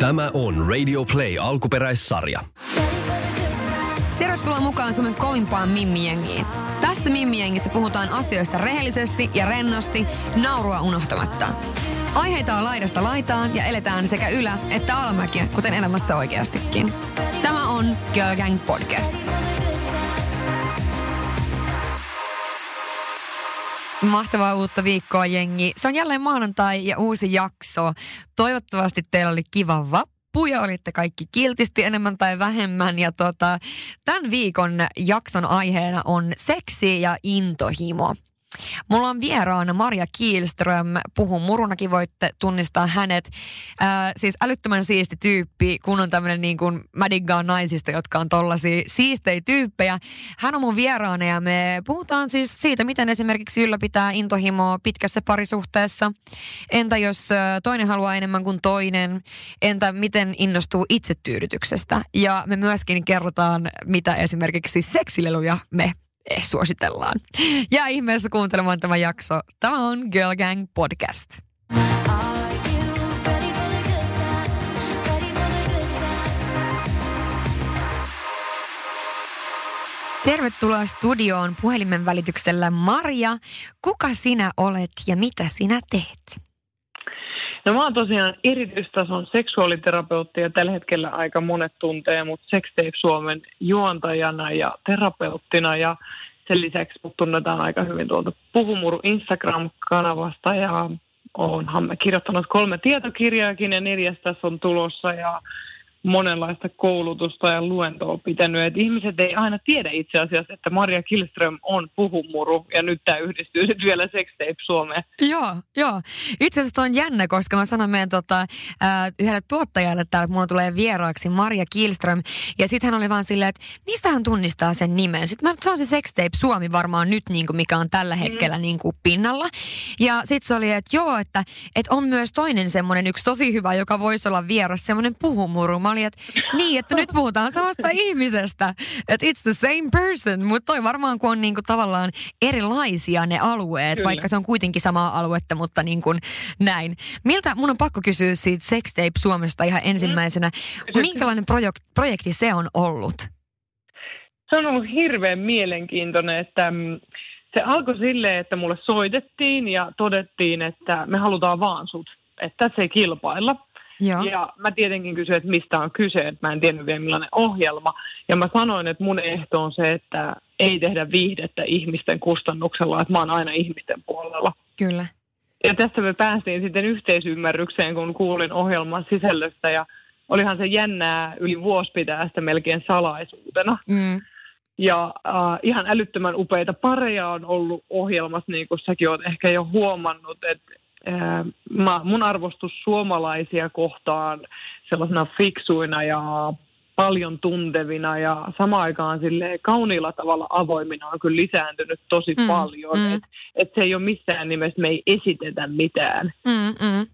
Tämä on Radio Play alkuperäissarja. Tervetuloa mukaan Suomen kovimpaan Mimmijengiin. Tässä Mimmijengissä puhutaan asioista rehellisesti ja rennosti, naurua unohtamatta. Aiheita on laidasta laitaan ja eletään sekä ylä- että alamäkiä, kuten elämässä oikeastikin. Tämä on Girl Gang Podcast. Mahtavaa uutta viikkoa, jengi. Se on jälleen maanantai ja uusi jakso. Toivottavasti teillä oli kiva vappu ja olitte kaikki kiltisti enemmän tai vähemmän. Ja tota, tämän viikon jakson aiheena on seksi ja intohimo. Mulla on vieraana Maria Kielström, puhun murunakin, voitte tunnistaa hänet. Äh, siis älyttömän siisti tyyppi, kun on tämmöinen niin kuin, mä naisista, jotka on tollasia siistejä tyyppejä. Hän on mun vieraana ja me puhutaan siis siitä, miten esimerkiksi ylläpitää intohimoa pitkässä parisuhteessa. Entä jos toinen haluaa enemmän kuin toinen? Entä miten innostuu itsetyydytyksestä? Ja me myöskin kerrotaan, mitä esimerkiksi seksileluja me suositellaan. Ja ihmeessä kuuntelemaan tämä jakso. Tämä on Girl Gang Podcast. Tervetuloa studioon puhelimen välityksellä Maria. Kuka sinä olet ja mitä sinä teet? No mä oon tosiaan erityistason seksuaaliterapeutti ja tällä hetkellä aika monet tuntee mut Sextape Suomen juontajana ja terapeuttina ja sen lisäksi mut tunnetaan aika hyvin tuolta Puhumuru Instagram-kanavasta ja oonhan mä kirjoittanut kolme tietokirjaakin ja neljäs tässä on tulossa ja monenlaista koulutusta ja luentoa pitänyt. Et ihmiset ei aina tiedä itse asiassa, että Maria Kilström on puhumuru ja nyt tämä yhdistyy sitten vielä Sextape Suomeen. Joo, joo. Itse asiassa on jännä, koska mä sanon meidän tota, äh, yhdelle tuottajalle täällä, että mulla tulee vieraaksi Maria Kilström. Ja sitten hän oli vaan silleen, että mistä hän tunnistaa sen nimen. Sitten mä, se on se Sextape Suomi varmaan nyt, niin kuin mikä on tällä mm. hetkellä mm. niin kuin pinnalla. Ja sitten se oli, että joo, että, että on myös toinen semmoinen yksi tosi hyvä, joka voisi olla vieras, semmoinen puhumuru. Mä olin, että niin, että nyt puhutaan samasta ihmisestä. Että it's the same person. Mutta toi varmaan, kun on niinku tavallaan erilaisia ne alueet, Kyllä. vaikka se on kuitenkin samaa aluetta, mutta niin kuin näin. Miltä, mun on pakko kysyä siitä Sextape Suomesta ihan ensimmäisenä. Mm. Minkälainen projek- projekti se on ollut? Se on ollut hirveän mielenkiintoinen, että mm, se alkoi silleen, että mulle soitettiin ja todettiin, että me halutaan vaan sut, että tässä ei kilpailla. Joo. Ja mä tietenkin kysyin, että mistä on kyse, että mä en tiennyt vielä millainen ohjelma. Ja mä sanoin, että mun ehto on se, että ei tehdä viihdettä ihmisten kustannuksella, että mä oon aina ihmisten puolella. Kyllä. Ja tästä me päästiin sitten yhteisymmärrykseen, kun kuulin ohjelman sisällöstä ja olihan se jännää yli vuosi pitää sitä melkein salaisuutena. Mm. Ja äh, ihan älyttömän upeita pareja on ollut ohjelmassa, niin kuin säkin olet ehkä jo huomannut, että mä, mun arvostus suomalaisia kohtaan sellaisena fiksuina ja paljon tuntevina ja samaan aikaan sille kauniilla tavalla avoimina on kyllä lisääntynyt tosi mm, paljon. Mm. Että et se ei ole missään nimessä, me ei esitetä mitään. Mm, mm.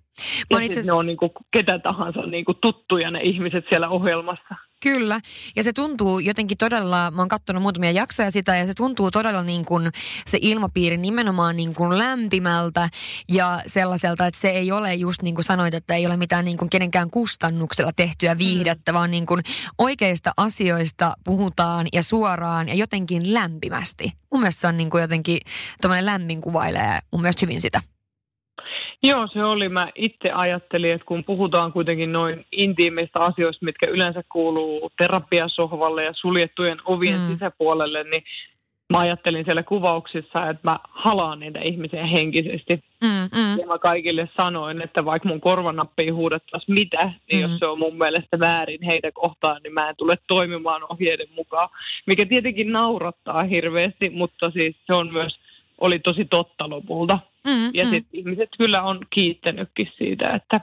Ja itse... ne on niin kuin ketä tahansa niin kuin tuttuja ne ihmiset siellä ohjelmassa. Kyllä, ja se tuntuu jotenkin todella, mä oon katsonut muutamia jaksoja sitä, ja se tuntuu todella niin kuin se ilmapiiri nimenomaan niin kuin lämpimältä ja sellaiselta, että se ei ole just niin kuin sanoit, että ei ole mitään niin kuin kenenkään kustannuksella tehtyä mm. viihdettä, mm. vaan niin kuin oikeista asioista puhutaan ja suoraan ja jotenkin lämpimästi. Mun mielestä se on niin kuin jotenkin, lämmin kuvailee mun mielestä hyvin sitä. Joo, se oli. Mä itse ajattelin, että kun puhutaan kuitenkin noin intiimeistä asioista, mitkä yleensä kuuluu terapiasohvalle ja suljettujen ovien mm. sisäpuolelle, niin mä ajattelin siellä kuvauksissa, että mä halaan niitä ihmisiä henkisesti. Mm, mm. Ja mä kaikille sanoin, että vaikka mun korvanappiin huudettaisiin mitä, niin mm. jos se on mun mielestä väärin heitä kohtaan, niin mä en tule toimimaan ohjeiden mukaan. Mikä tietenkin naurattaa hirveästi, mutta siis se on myös, oli tosi totta lopulta. Mm, ja mm. sitten ihmiset kyllä on kiittänytkin siitä, että,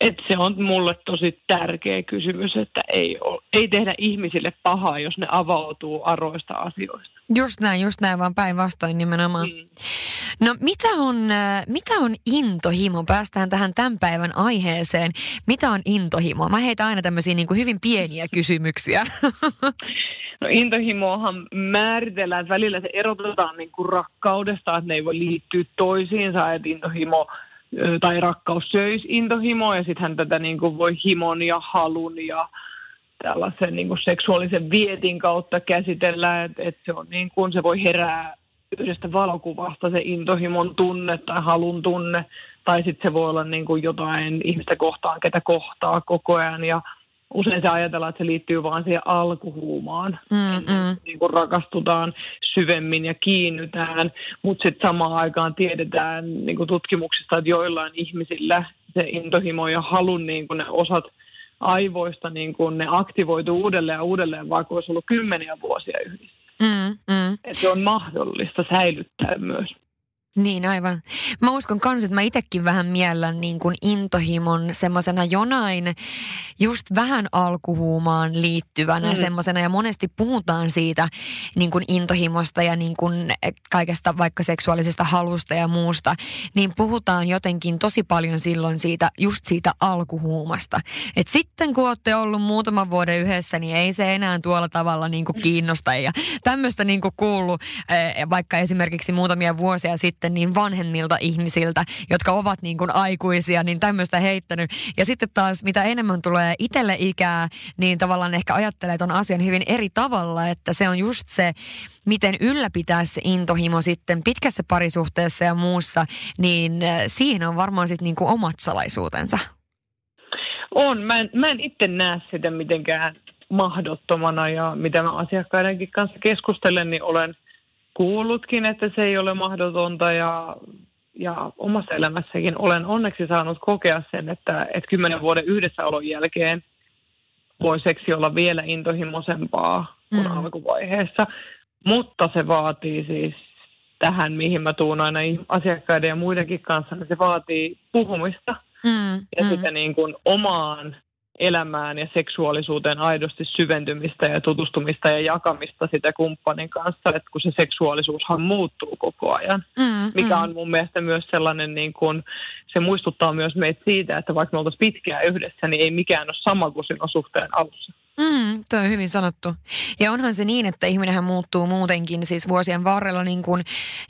että se on mulle tosi tärkeä kysymys, että ei, ole, ei tehdä ihmisille pahaa, jos ne avautuu aroista asioista. Just näin, just näin, vaan päinvastoin nimenomaan. Mm. No mitä on, äh, mitä on intohimo? Päästään tähän tämän päivän aiheeseen. Mitä on intohimo? Mä heitän aina tämmöisiä niin kuin hyvin pieniä kysymyksiä. No intohimoahan määritellään, että välillä se erotetaan niin kuin rakkaudesta, että ne ei voi liittyä toisiinsa, että intohimo tai rakkaus söisi intohimoa ja sitten tätä niin kuin voi himon ja halun ja tällaisen niin kuin seksuaalisen vietin kautta käsitellä, että, että se on niin kuin se voi herää yhdestä valokuvasta se intohimon tunne tai halun tunne, tai sitten se voi olla niin kuin jotain ihmistä kohtaan, ketä kohtaa koko ajan, ja usein se ajatellaan, että se liittyy vaan siihen alkuhuumaan. Mm-mm. Niin kuin rakastutaan syvemmin ja kiinnytään, mutta sitten samaan aikaan tiedetään niin kuin tutkimuksista, että joillain ihmisillä se intohimo ja halun niin kuin ne osat aivoista niin kuin ne aktivoituu uudelleen ja uudelleen, vaikka olisi ollut kymmeniä vuosia yhdessä. Mm, mm. Että se on mahdollista säilyttää myös. Niin, aivan. Mä uskon kans, että mä itekin vähän miellän niin kuin intohimon semmoisena jonain just vähän alkuhuumaan liittyvänä mm. semmoisena. Ja monesti puhutaan siitä niin kuin intohimosta ja niin kuin kaikesta vaikka seksuaalisesta halusta ja muusta. Niin puhutaan jotenkin tosi paljon silloin siitä, just siitä alkuhuumasta. Et sitten kun olette ollut muutaman vuoden yhdessä, niin ei se enää tuolla tavalla niin kuin kiinnosta. Ja tämmöistä niin kuin kuullut eh, vaikka esimerkiksi muutamia vuosia sitten sitten niin vanhemmilta ihmisiltä, jotka ovat niin kuin aikuisia, niin tämmöistä heittänyt. Ja sitten taas mitä enemmän tulee itselle ikää, niin tavallaan ehkä ajattelee ton asian hyvin eri tavalla, että se on just se, miten ylläpitää se intohimo sitten pitkässä parisuhteessa ja muussa, niin äh, siihen on varmaan sitten niin kuin omat salaisuutensa. On. Mä en, mä en itse näe sitä mitenkään mahdottomana ja mitä mä asiakkaidenkin kanssa keskustelen, niin olen kuullutkin, että se ei ole mahdotonta ja, ja omassa elämässäkin olen onneksi saanut kokea sen, että, että kymmenen vuoden yhdessäolon jälkeen voi seksi olla vielä intohimoisempaa kuin mm. alkuvaiheessa. Mutta se vaatii siis tähän, mihin mä tuun aina asiakkaiden ja muidenkin kanssa, niin se vaatii puhumista mm, ja mm. sitä niin kuin omaan elämään ja seksuaalisuuteen aidosti syventymistä ja tutustumista ja jakamista sitä kumppanin kanssa, että kun se seksuaalisuushan muuttuu koko ajan, mm, mikä mm. on mun mielestä myös sellainen, niin kuin, se muistuttaa myös meitä siitä, että vaikka me oltaisiin pitkään yhdessä, niin ei mikään ole sama kuin siinä suhteen alussa. Mm, tuo on hyvin sanottu. Ja onhan se niin, että ihminenhän muuttuu muutenkin siis vuosien varrella niin kun,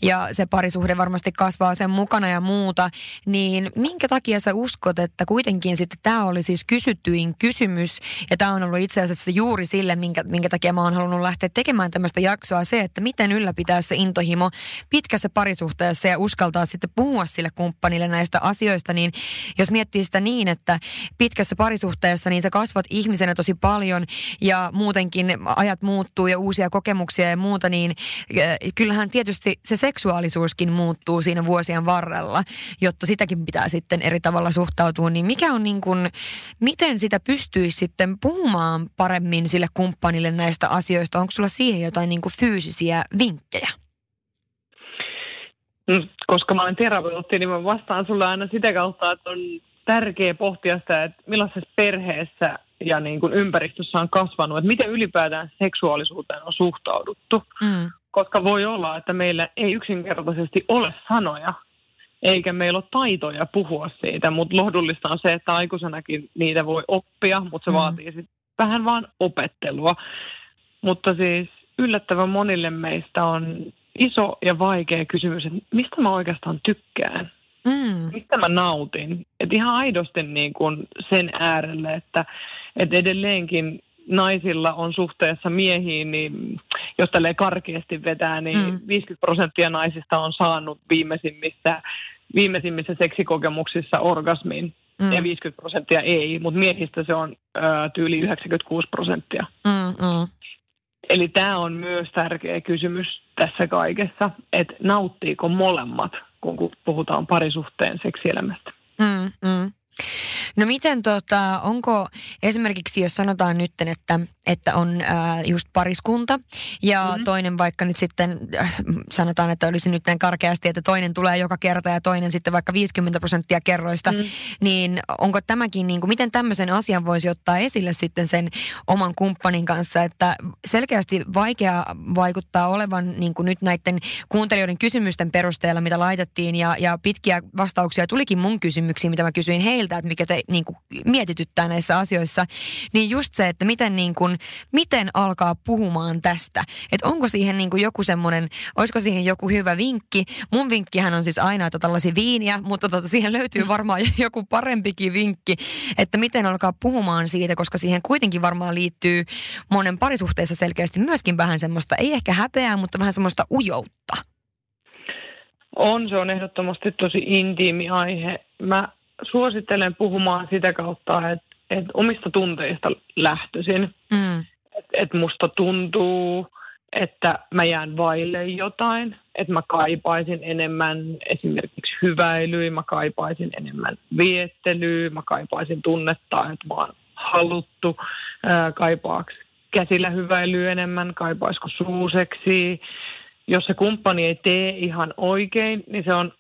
ja se parisuhde varmasti kasvaa sen mukana ja muuta. Niin minkä takia sä uskot, että kuitenkin sitten tämä oli siis kysytyin kysymys ja tämä on ollut itse asiassa juuri sille, minkä, minkä takia mä oon halunnut lähteä tekemään tämmöistä jaksoa se, että miten ylläpitää se intohimo pitkässä parisuhteessa ja uskaltaa sitten puhua sille kumppanille näistä asioista. Niin jos miettii sitä niin, että pitkässä parisuhteessa niin sä kasvat ihmisenä tosi paljon paljon ja muutenkin ajat muuttuu ja uusia kokemuksia ja muuta, niin äh, kyllähän tietysti se seksuaalisuuskin muuttuu siinä vuosien varrella, jotta sitäkin pitää sitten eri tavalla suhtautua. Niin mikä on niin kuin, miten sitä pystyisi sitten puhumaan paremmin sille kumppanille näistä asioista? Onko sulla siihen jotain niin kuin fyysisiä vinkkejä? Mm, koska mä olen terapeutti, niin mä vastaan sulle aina sitä kautta, että on tärkeää pohtia sitä, että millaisessa perheessä ja niin kuin ympäristössä on kasvanut, että miten ylipäätään seksuaalisuuteen on suhtauduttu. Mm. Koska voi olla, että meillä ei yksinkertaisesti ole sanoja, eikä meillä ole taitoja puhua siitä, mutta lohdullista on se, että aikuisenakin niitä voi oppia, mutta se mm. vaatii sitten vähän vaan opettelua. Mutta siis yllättävän monille meistä on iso ja vaikea kysymys, että mistä mä oikeastaan tykkään? Mm. Mistä mä nautin? Et ihan aidosti niin kuin sen äärelle, että et edelleenkin naisilla on suhteessa miehiin, niin jos tälleen karkeasti vetää, niin mm. 50 prosenttia naisista on saanut viimeisimmissä, viimeisimmissä seksikokemuksissa orgasmin. Mm. Ja 50 prosenttia ei, mutta miehistä se on ö, tyyli 96 prosenttia. Mm, mm. Eli tämä on myös tärkeä kysymys tässä kaikessa, että nauttiiko molemmat kun puhutaan parisuhteen seksielämästä. Mm, mm. No miten tota, onko esimerkiksi, jos sanotaan nyt, että, että on ää, just pariskunta. Ja mm-hmm. toinen vaikka nyt sitten, äh, sanotaan, että olisi nyt näin karkeasti, että toinen tulee joka kerta ja toinen sitten vaikka 50 prosenttia kerroista, mm. niin onko tämäkin, niin kuin, miten tämmöisen asian voisi ottaa esille sitten sen oman kumppanin kanssa, että selkeästi vaikea vaikuttaa olevan niin kuin nyt näiden kuuntelijoiden kysymysten perusteella, mitä laitettiin. Ja, ja pitkiä vastauksia tulikin mun kysymyksiin, mitä mä kysyin heiltä, että mikä te niin kuin, mietityttää näissä asioissa, niin just se, että miten niin kuin, kuin, miten alkaa puhumaan tästä? Että onko siihen niin kuin joku semmoinen, olisiko siihen joku hyvä vinkki? Mun vinkkihän on siis aina, että tällaisia viiniä, mutta tota, siihen löytyy varmaan joku parempikin vinkki, että miten alkaa puhumaan siitä, koska siihen kuitenkin varmaan liittyy monen parisuhteessa selkeästi myöskin vähän semmoista, ei ehkä häpeää, mutta vähän semmoista ujoutta. On, se on ehdottomasti tosi intiimi aihe. Mä suosittelen puhumaan sitä kautta, että, että omista tunteista lähtöisin. Mm. Että et musta tuntuu, että mä jään vaille jotain, että mä kaipaisin enemmän esimerkiksi hyväilyä, mä kaipaisin enemmän viettelyä, mä kaipaisin tunnetta, että mä oon haluttu, ää, kaipaaks käsillä hyväilyä enemmän, kaipaisiko suuseksi. Jos se kumppani ei tee ihan oikein, niin se on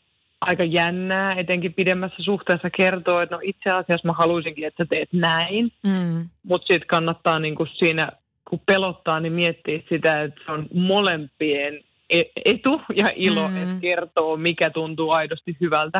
aika jännää, etenkin pidemmässä suhteessa kertoo, että no itse asiassa mä haluaisinkin, että teet näin. Mm. Mutta sitten kannattaa niinku siinä, kun pelottaa, niin miettiä sitä, että se on molempien e-, etu ja ilo, mm. että kertoo, mikä tuntuu aidosti hyvältä.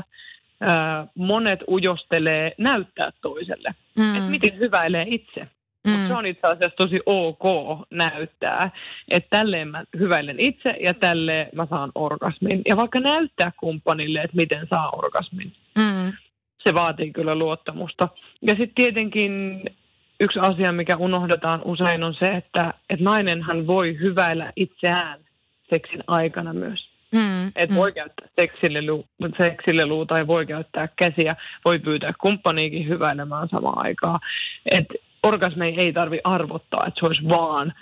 Äh, monet ujostelee näyttää toiselle, mm. että miten hyväilee itse. Mm. Mutta se on itse asiassa tosi ok näyttää, että tälleen mä hyväilen itse ja tälleen mä saan orgasmin. Ja vaikka näyttää kumppanille, että miten saa orgasmin, mm. se vaatii kyllä luottamusta. Ja sitten tietenkin yksi asia, mikä unohdetaan usein on se, että, että nainenhan voi hyväillä itseään seksin aikana myös. Mm, että mm. voi käyttää seksille, luu, tai voi käyttää käsiä, voi pyytää kumppaniikin hyväilemään samaan aikaan. Että orgasmi ei tarvi arvottaa, että se olisi vaan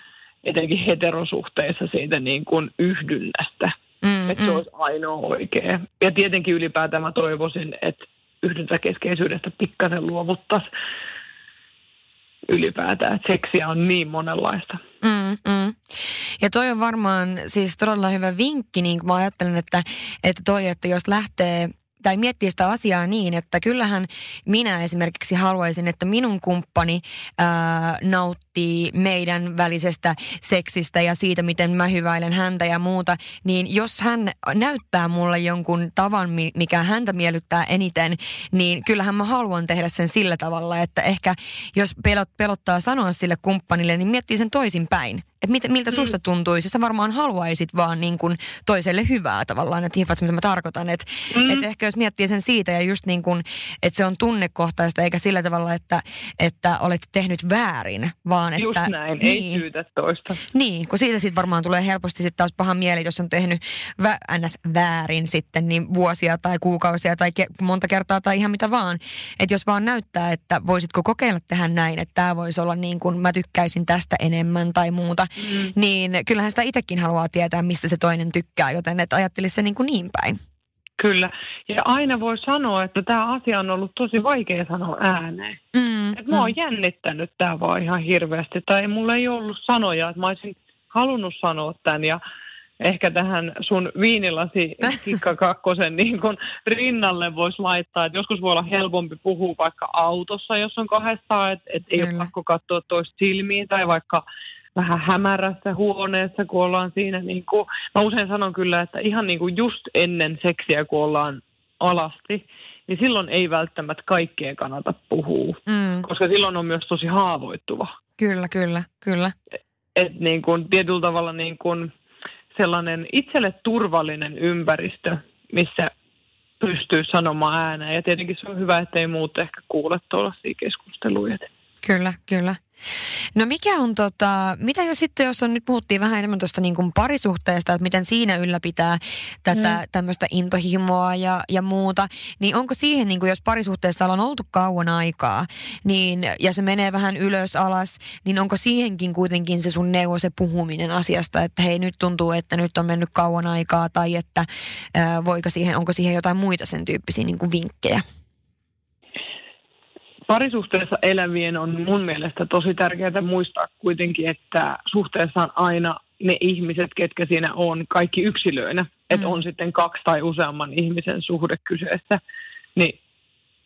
etenkin heterosuhteessa siitä niin kuin yhdynnästä. Mm, että se mm. olisi ainoa oikea. Ja tietenkin ylipäätään mä toivoisin, että yhdyntäkeskeisyydestä pikkasen luovuttaisiin ylipäätään, että seksiä on niin monenlaista. Mm, mm. Ja toi on varmaan siis todella hyvä vinkki, niin kuin mä ajattelen, että, että toi, että jos lähtee tai miettiä sitä asiaa niin, että kyllähän minä esimerkiksi haluaisin, että minun kumppani ää, nauttii meidän välisestä seksistä ja siitä, miten mä hyväilen häntä ja muuta, niin jos hän näyttää mulle jonkun tavan, mikä häntä miellyttää eniten, niin kyllähän mä haluan tehdä sen sillä tavalla, että ehkä jos pelot, pelottaa sanoa sille kumppanille, niin miettii sen toisinpäin että mit, miltä mm. susta tuntuisi. Sä varmaan haluaisit vaan niin kuin toiselle hyvää tavallaan, että hiffat, mitä mä tarkoitan. Että mm. et ehkä jos miettii sen siitä ja just niin kuin, että se on tunnekohtaista eikä sillä tavalla, että, että olet tehnyt väärin, vaan että... Just näin, niin, ei syytä toista. Niin, kun siitä sitten varmaan tulee helposti sitten taas paha mieli, jos on tehnyt vä, ns. väärin sitten niin vuosia tai kuukausia tai ke, monta kertaa tai ihan mitä vaan. Että jos vaan näyttää, että voisitko kokeilla tehdä näin, että tämä voisi olla niin kuin mä tykkäisin tästä enemmän tai muuta, mm. niin kyllähän sitä itsekin haluaa tietää, mistä se toinen tykkää, joten et ajattelisi se niin, kuin niin päin. Kyllä. Ja aina voi sanoa, että tämä asia on ollut tosi vaikea sanoa ääneen. Mm, että mä oon mm. jännittänyt tämä vaan ihan hirveästi. Tai mulla ei ollut sanoja, että mä olisin halunnut sanoa tämän. Ja ehkä tähän sun viinilasi kikka kakkosen niin kun rinnalle voisi laittaa, että joskus voi olla helpompi puhua vaikka autossa, jos on kahdestaan, että et ei ole pakko katsoa toista silmiin, tai vaikka vähän hämärässä huoneessa, kun ollaan siinä. Niin kuin, mä usein sanon kyllä, että ihan niin kuin just ennen seksiä, kun ollaan alasti, niin silloin ei välttämättä kaikkeen kannata puhua, mm. koska silloin on myös tosi haavoittuva. Kyllä, kyllä, kyllä. Et niin kuin, tietyllä tavalla niin kuin sellainen itselle turvallinen ympäristö, missä pystyy sanomaan ääneen. Ja tietenkin se on hyvä, ettei muut ehkä kuule tuollaisia keskusteluja. Kyllä, kyllä. No mikä on tota, mitä jos sitten, jos on nyt puhuttiin vähän enemmän tuosta niin kuin parisuhteesta, että miten siinä ylläpitää tätä mm. tämmöistä intohimoa ja, ja muuta, niin onko siihen, niin kuin jos parisuhteessa ollaan oltu kauan aikaa, niin, ja se menee vähän ylös alas, niin onko siihenkin kuitenkin se sun neuvo, se puhuminen asiasta, että hei nyt tuntuu, että nyt on mennyt kauan aikaa, tai että ää, voiko siihen, onko siihen jotain muita sen tyyppisiä niin kuin vinkkejä? Parisuhteessa elävien on mun mielestä tosi tärkeää muistaa kuitenkin, että suhteessa on aina ne ihmiset, ketkä siinä on, kaikki yksilöinä. Mm. Että on sitten kaksi tai useamman ihmisen suhde kyseessä. Niin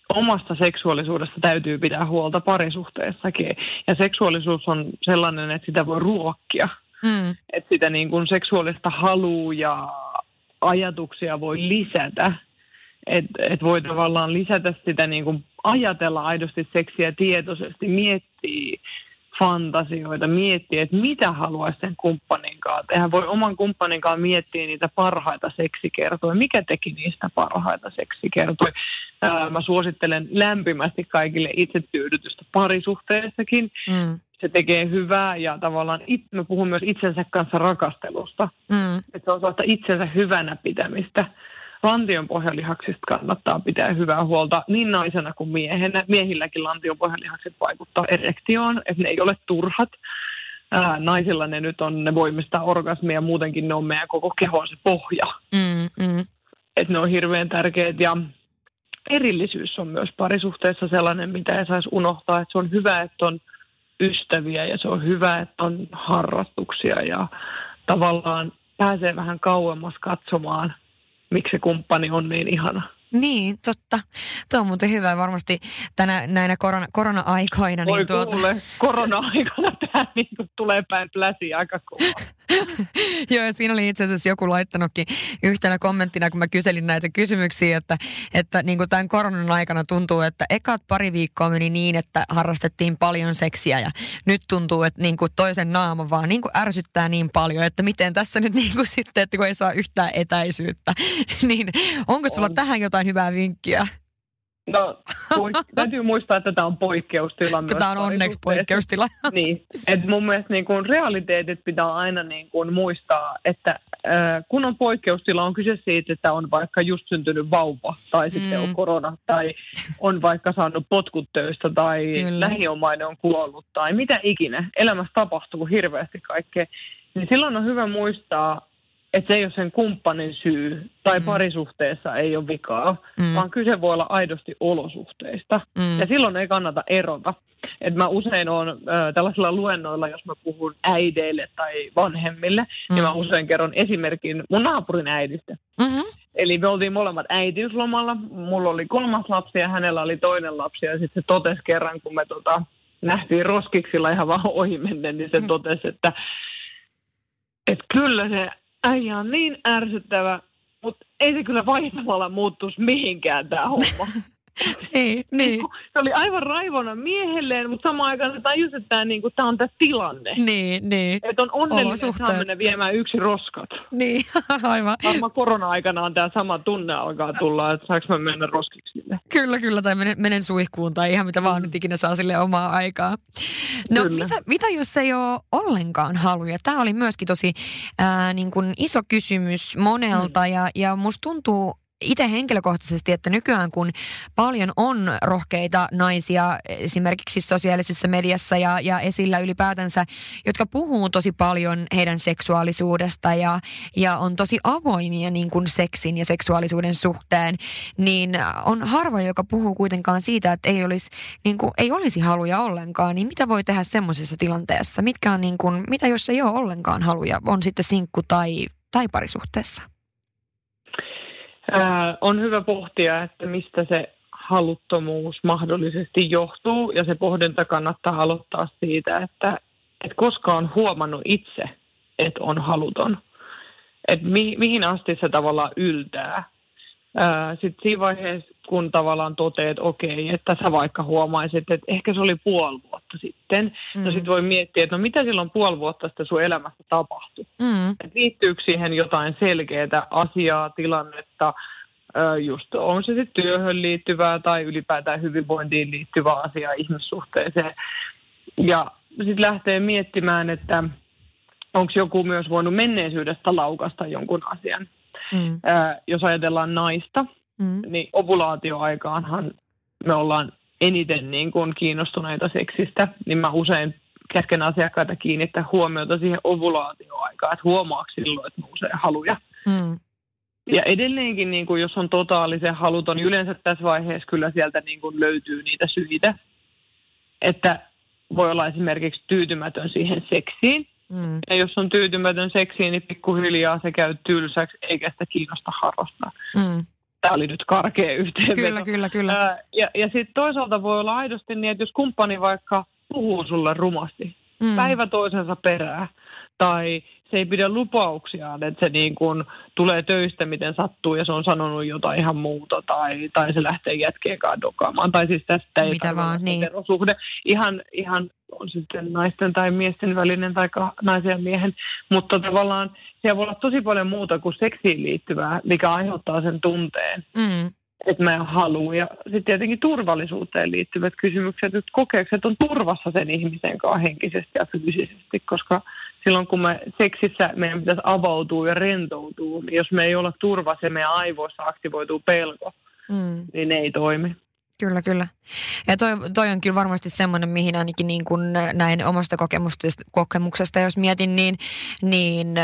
omasta seksuaalisuudesta täytyy pitää huolta parisuhteessakin. Ja seksuaalisuus on sellainen, että sitä voi ruokkia. Mm. Että sitä niin kuin seksuaalista halua ja ajatuksia voi lisätä. Että et voi tavallaan lisätä sitä niin kuin ajatella aidosti seksiä tietoisesti, miettiä fantasioita, miettiä, että mitä haluaisi sen kumppaninkaan tehdä. Voi oman kumppaninkaan miettiä niitä parhaita seksikertoja, mikä teki niistä parhaita seksikertoja. Mä suosittelen lämpimästi kaikille itsetyydytystä parisuhteessakin. Mm. Se tekee hyvää ja tavallaan it, mä puhun myös itsensä kanssa rakastelusta. Mm. Että se on sellaista itsensä hyvänä pitämistä lantion pohjalihaksista kannattaa pitää hyvää huolta niin naisena kuin miehenä. Miehilläkin lantion pohjalihakset vaikuttaa erektioon, että ne ei ole turhat. Ää, naisilla ne nyt on, ne voimistaa orgasmia, muutenkin ne on meidän koko kehon se pohja. Mm, mm. Että ne on hirveän tärkeät ja erillisyys on myös parisuhteessa sellainen, mitä ei saisi unohtaa, että se on hyvä, että on ystäviä ja se on hyvä, että on harrastuksia ja tavallaan pääsee vähän kauemmas katsomaan – miksi se kumppani on niin ihana. Niin, totta. Tuo on muuten hyvä. Varmasti tänä, näinä korona, korona-aikoina. Voi niin tuota... kuule, korona-aikana tämä niin tulee päin läsi aika kovaa. Joo, ja siinä oli itse asiassa joku laittanutkin yhtenä kommenttina, kun mä kyselin näitä kysymyksiä, että, että niin kuin tämän koronan aikana tuntuu, että ekat pari viikkoa meni niin, että harrastettiin paljon seksiä ja nyt tuntuu, että niin kuin toisen naama vaan niin kuin ärsyttää niin paljon, että miten tässä nyt niin kuin sitten, että kun ei saa yhtään etäisyyttä, niin onko sulla on. tähän jotain hyvää vinkkiä? No, poik- täytyy muistaa, että tämä on poikkeustila myös. Tämä on onneksi poikkeustila. niin, että mun mielestä niin kuin realiteetit pitää aina niin kuin muistaa, että äh, kun on poikkeustila, on kyse siitä, että on vaikka just syntynyt vauva, tai sitten mm. on korona, tai on vaikka saanut potkut töistä, tai Kyllä. lähiomainen on kuollut, tai mitä ikinä. Elämässä tapahtuu hirveästi kaikkea. Niin silloin on hyvä muistaa, että se ei ole sen kumppanin syy tai mm. parisuhteessa ei ole vikaa, mm. vaan kyse voi olla aidosti olosuhteista. Mm. Ja silloin ei kannata erota. Et mä usein on äh, tällaisilla luennoilla, jos mä puhun äideille tai vanhemmille, mm. niin mä usein kerron esimerkin mun naapurin äidistä. Mm-hmm. Eli me oltiin molemmat äitiyslomalla. Mulla oli kolmas lapsi ja hänellä oli toinen lapsi. Ja sitten se totesi kerran, kun me tota, nähtiin roskiksilla ihan vaan ohi menneen, niin se mm. totesi, että, että kyllä se äijä on niin ärsyttävä, mutta ei se kyllä vaihtamalla muuttuisi mihinkään tämä homma. Ei, niin. Se oli aivan raivona miehelleen, mutta samaan aikaan se tajusi, että tämä, niin kuin, tämä on tämä tilanne. Niin, niin. Että on onnellinen, että mennä viemään yksi roskat. Niin, aivan. Varmaan korona-aikana on tämä sama tunne alkaa tulla, että saanko mä mennä roskiksille. Kyllä, kyllä, tai menen, menen suihkuun tai ihan mitä vaan nyt ikinä saa sille omaa aikaa. No, mitä, mitä jos ei ole ollenkaan haluja? Tämä oli myöskin tosi ää, niin kuin iso kysymys monelta hmm. ja, ja musta tuntuu, itse henkilökohtaisesti, että nykyään kun paljon on rohkeita naisia esimerkiksi sosiaalisessa mediassa ja, ja esillä ylipäätänsä, jotka puhuu tosi paljon heidän seksuaalisuudesta ja, ja on tosi avoimia niin kuin seksin ja seksuaalisuuden suhteen, niin on harva, joka puhuu kuitenkaan siitä, että ei olisi, niin kuin, ei olisi haluja ollenkaan. Niin mitä voi tehdä semmoisessa tilanteessa? Mitkä on niin kuin, mitä jos ei ole ollenkaan haluja, on sitten sinkku tai, tai parisuhteessa? On hyvä pohtia, että mistä se haluttomuus mahdollisesti johtuu, ja se pohdinta kannattaa aloittaa siitä, että, että koska on huomannut itse, että on haluton. Että mi, mihin asti se tavallaan yltää. Sitten siinä vaiheessa, kun tavallaan toteat, että okei, että sä vaikka huomaisit, että ehkä se oli puoli vuotta sitten. No mm. No sitten voi miettiä, että no mitä silloin puoli vuotta sitten sun elämässä tapahtui. Mm. Et liittyykö siihen jotain selkeää asiaa, tilannetta, just on se sitten työhön liittyvää tai ylipäätään hyvinvointiin liittyvää asiaa ihmissuhteeseen. Ja sitten lähtee miettimään, että onko joku myös voinut menneisyydestä laukasta jonkun asian. Mm. Ää, jos ajatellaan naista, mm. niin ovulaatioaikaanhan me ollaan eniten niin kuin kiinnostuneita seksistä, niin mä usein käsken asiakkaita kiinnittää huomiota siihen ovulaatioaikaan, että huomaako silloin, että nousee haluja. Mm. Ja edelleenkin, niin kuin jos on totaalisen haluton, niin yleensä tässä vaiheessa kyllä sieltä niin kuin löytyy niitä syitä, että voi olla esimerkiksi tyytymätön siihen seksiin, Mm. Ja jos on tyytymätön seksiin, niin pikkuhiljaa se käy tylsäksi, eikä sitä kiinnosta harrastaa. Mm. Tämä oli nyt karkea yhteenveto. Kyllä, kyllä, kyllä. Ää, ja ja sitten toisaalta voi olla aidosti niin, että jos kumppani vaikka puhuu sulle rumasti, mm. päivä toisensa perää, tai se ei pidä lupauksiaan, että se niin kuin tulee töistä miten sattuu ja se on sanonut jotain ihan muuta tai, tai se lähtee jätkeen dokaamaan. Tai siis tästä ei Mitä vaan, niin. Verosuhde. Ihan, ihan on sitten naisten tai miesten välinen tai naisen ja miehen, mutta tavallaan siellä voi olla tosi paljon muuta kuin seksiin liittyvää, mikä aiheuttaa sen tunteen. Mm että mä haluan. Ja sitten tietenkin turvallisuuteen liittyvät kysymykset, että kokeeksi, että on turvassa sen ihmisen kanssa henkisesti ja fyysisesti, koska silloin kun me seksissä meidän pitäisi avautua ja rentoutua, niin jos me ei olla turvassa ja meidän aivoissa aktivoituu pelko, mm. niin ne ei toimi. Kyllä, kyllä. Ja toi, toi on kyllä varmasti semmoinen, mihin ainakin niin kuin näin omasta kokemuksesta, jos mietin, niin, niin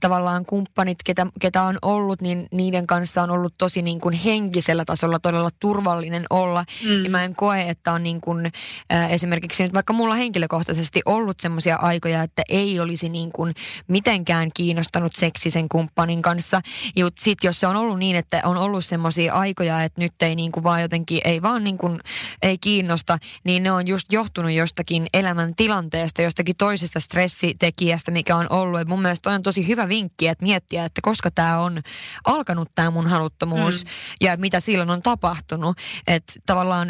tavallaan kumppanit, ketä, ketä on ollut, niin niiden kanssa on ollut tosi niin kuin henkisellä tasolla todella turvallinen olla. Mm. Niin mä en koe, että on niin kuin, äh, esimerkiksi nyt vaikka mulla henkilökohtaisesti ollut semmoisia aikoja, että ei olisi niin kuin mitenkään kiinnostanut seksi sen kumppanin kanssa. Ja sitten jos se on ollut niin, että on ollut semmoisia aikoja, että nyt ei niin kuin vaan jotenkin, ei vaan niin kuin ei kiinnosta, niin ne on just johtunut jostakin elämän tilanteesta, jostakin toisesta stressitekijästä, mikä on ollut. Et mun mielestä on tosi hyvä vinkki, että miettiä, että koska tämä on alkanut tämä mun haluttomuus mm. ja mitä silloin on tapahtunut. Että tavallaan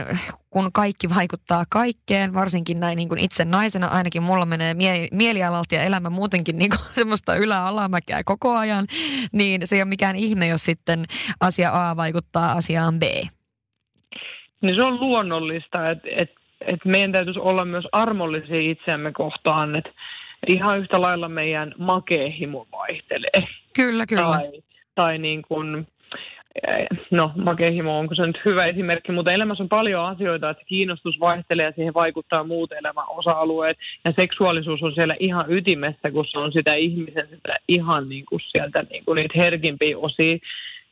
kun kaikki vaikuttaa kaikkeen, varsinkin näin niin kuin itse naisena, ainakin mulla menee mie- mielialalta ja elämä muutenkin niin kuin semmoista ylä-alamäkeä koko ajan, niin se ei ole mikään ihme, jos sitten asia A vaikuttaa asiaan B niin se on luonnollista, että et, et meidän täytyisi olla myös armollisia itseämme kohtaan, että ihan yhtä lailla meidän makeehimo vaihtelee. Kyllä, kyllä. Tai, tai niin kuin, no makeehimo onko se nyt hyvä esimerkki, mutta elämässä on paljon asioita, että kiinnostus vaihtelee ja siihen vaikuttaa muut elämän osa-alueet. Ja seksuaalisuus on siellä ihan ytimessä, kun se on sitä ihmisen sitä ihan niin kuin sieltä niin kuin niitä herkimpiä osia.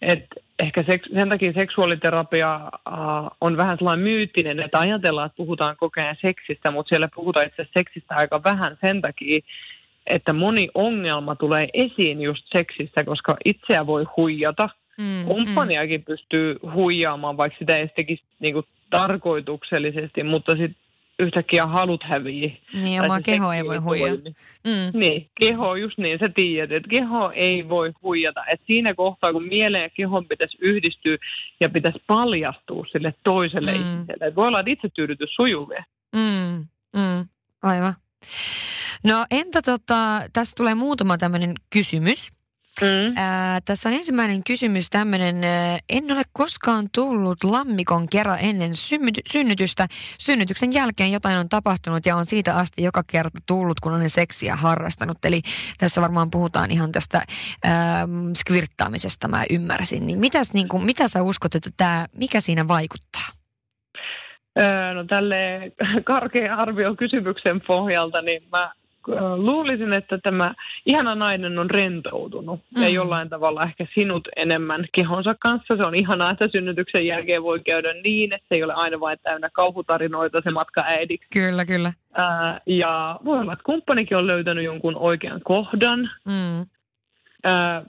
Et ehkä seks, sen takia seksuaaliterapia äh, on vähän sellainen myyttinen, että ajatellaan, että puhutaan koko ajan seksistä, mutta siellä puhutaan itse seksistä aika vähän sen takia, että moni ongelma tulee esiin just seksistä, koska itseä voi huijata. Mm, Kumppaniakin mm. pystyy huijaamaan, vaikka sitä ei tekisi niinku tarkoituksellisesti, mutta sitten yhtäkkiä halut hävii. Niin, oma keho ei voi huijata. Mm. Niin, keho just niin, sä tiedät, että keho ei voi huijata. Et siinä kohtaa, kun mieleen ja kehon pitäisi yhdistyä ja pitäisi paljastua sille toiselle mm. ihmiselle. Et voi olla, että itsetyydytys sujuu Mm. Mm. Aivan. No entä tota, tästä tulee muutama tämmöinen kysymys. Mm. Ää, tässä on ensimmäinen kysymys tämmöinen, en ole koskaan tullut lammikon kerran ennen synny- synnytystä. Synnytyksen jälkeen jotain on tapahtunut ja on siitä asti joka kerta tullut, kun olen seksiä harrastanut. Eli tässä varmaan puhutaan ihan tästä ää, skvirttaamisesta, mä ymmärsin. Niin mitäs, niin kuin, mitä sä uskot, että tämä, mikä siinä vaikuttaa? no tälle karkean arvio kysymyksen pohjalta, niin mä luulisin, että tämä ihana nainen on rentoutunut mm. ja jollain tavalla ehkä sinut enemmän kehonsa kanssa. Se on ihanaa, että synnytyksen jälkeen voi käydä niin, että se ei ole aina vain täynnä kauhutarinoita se matka äidiksi. Kyllä, kyllä. Ää, ja voi olla, että kumppanikin on löytänyt jonkun oikean kohdan. Mm. Ää,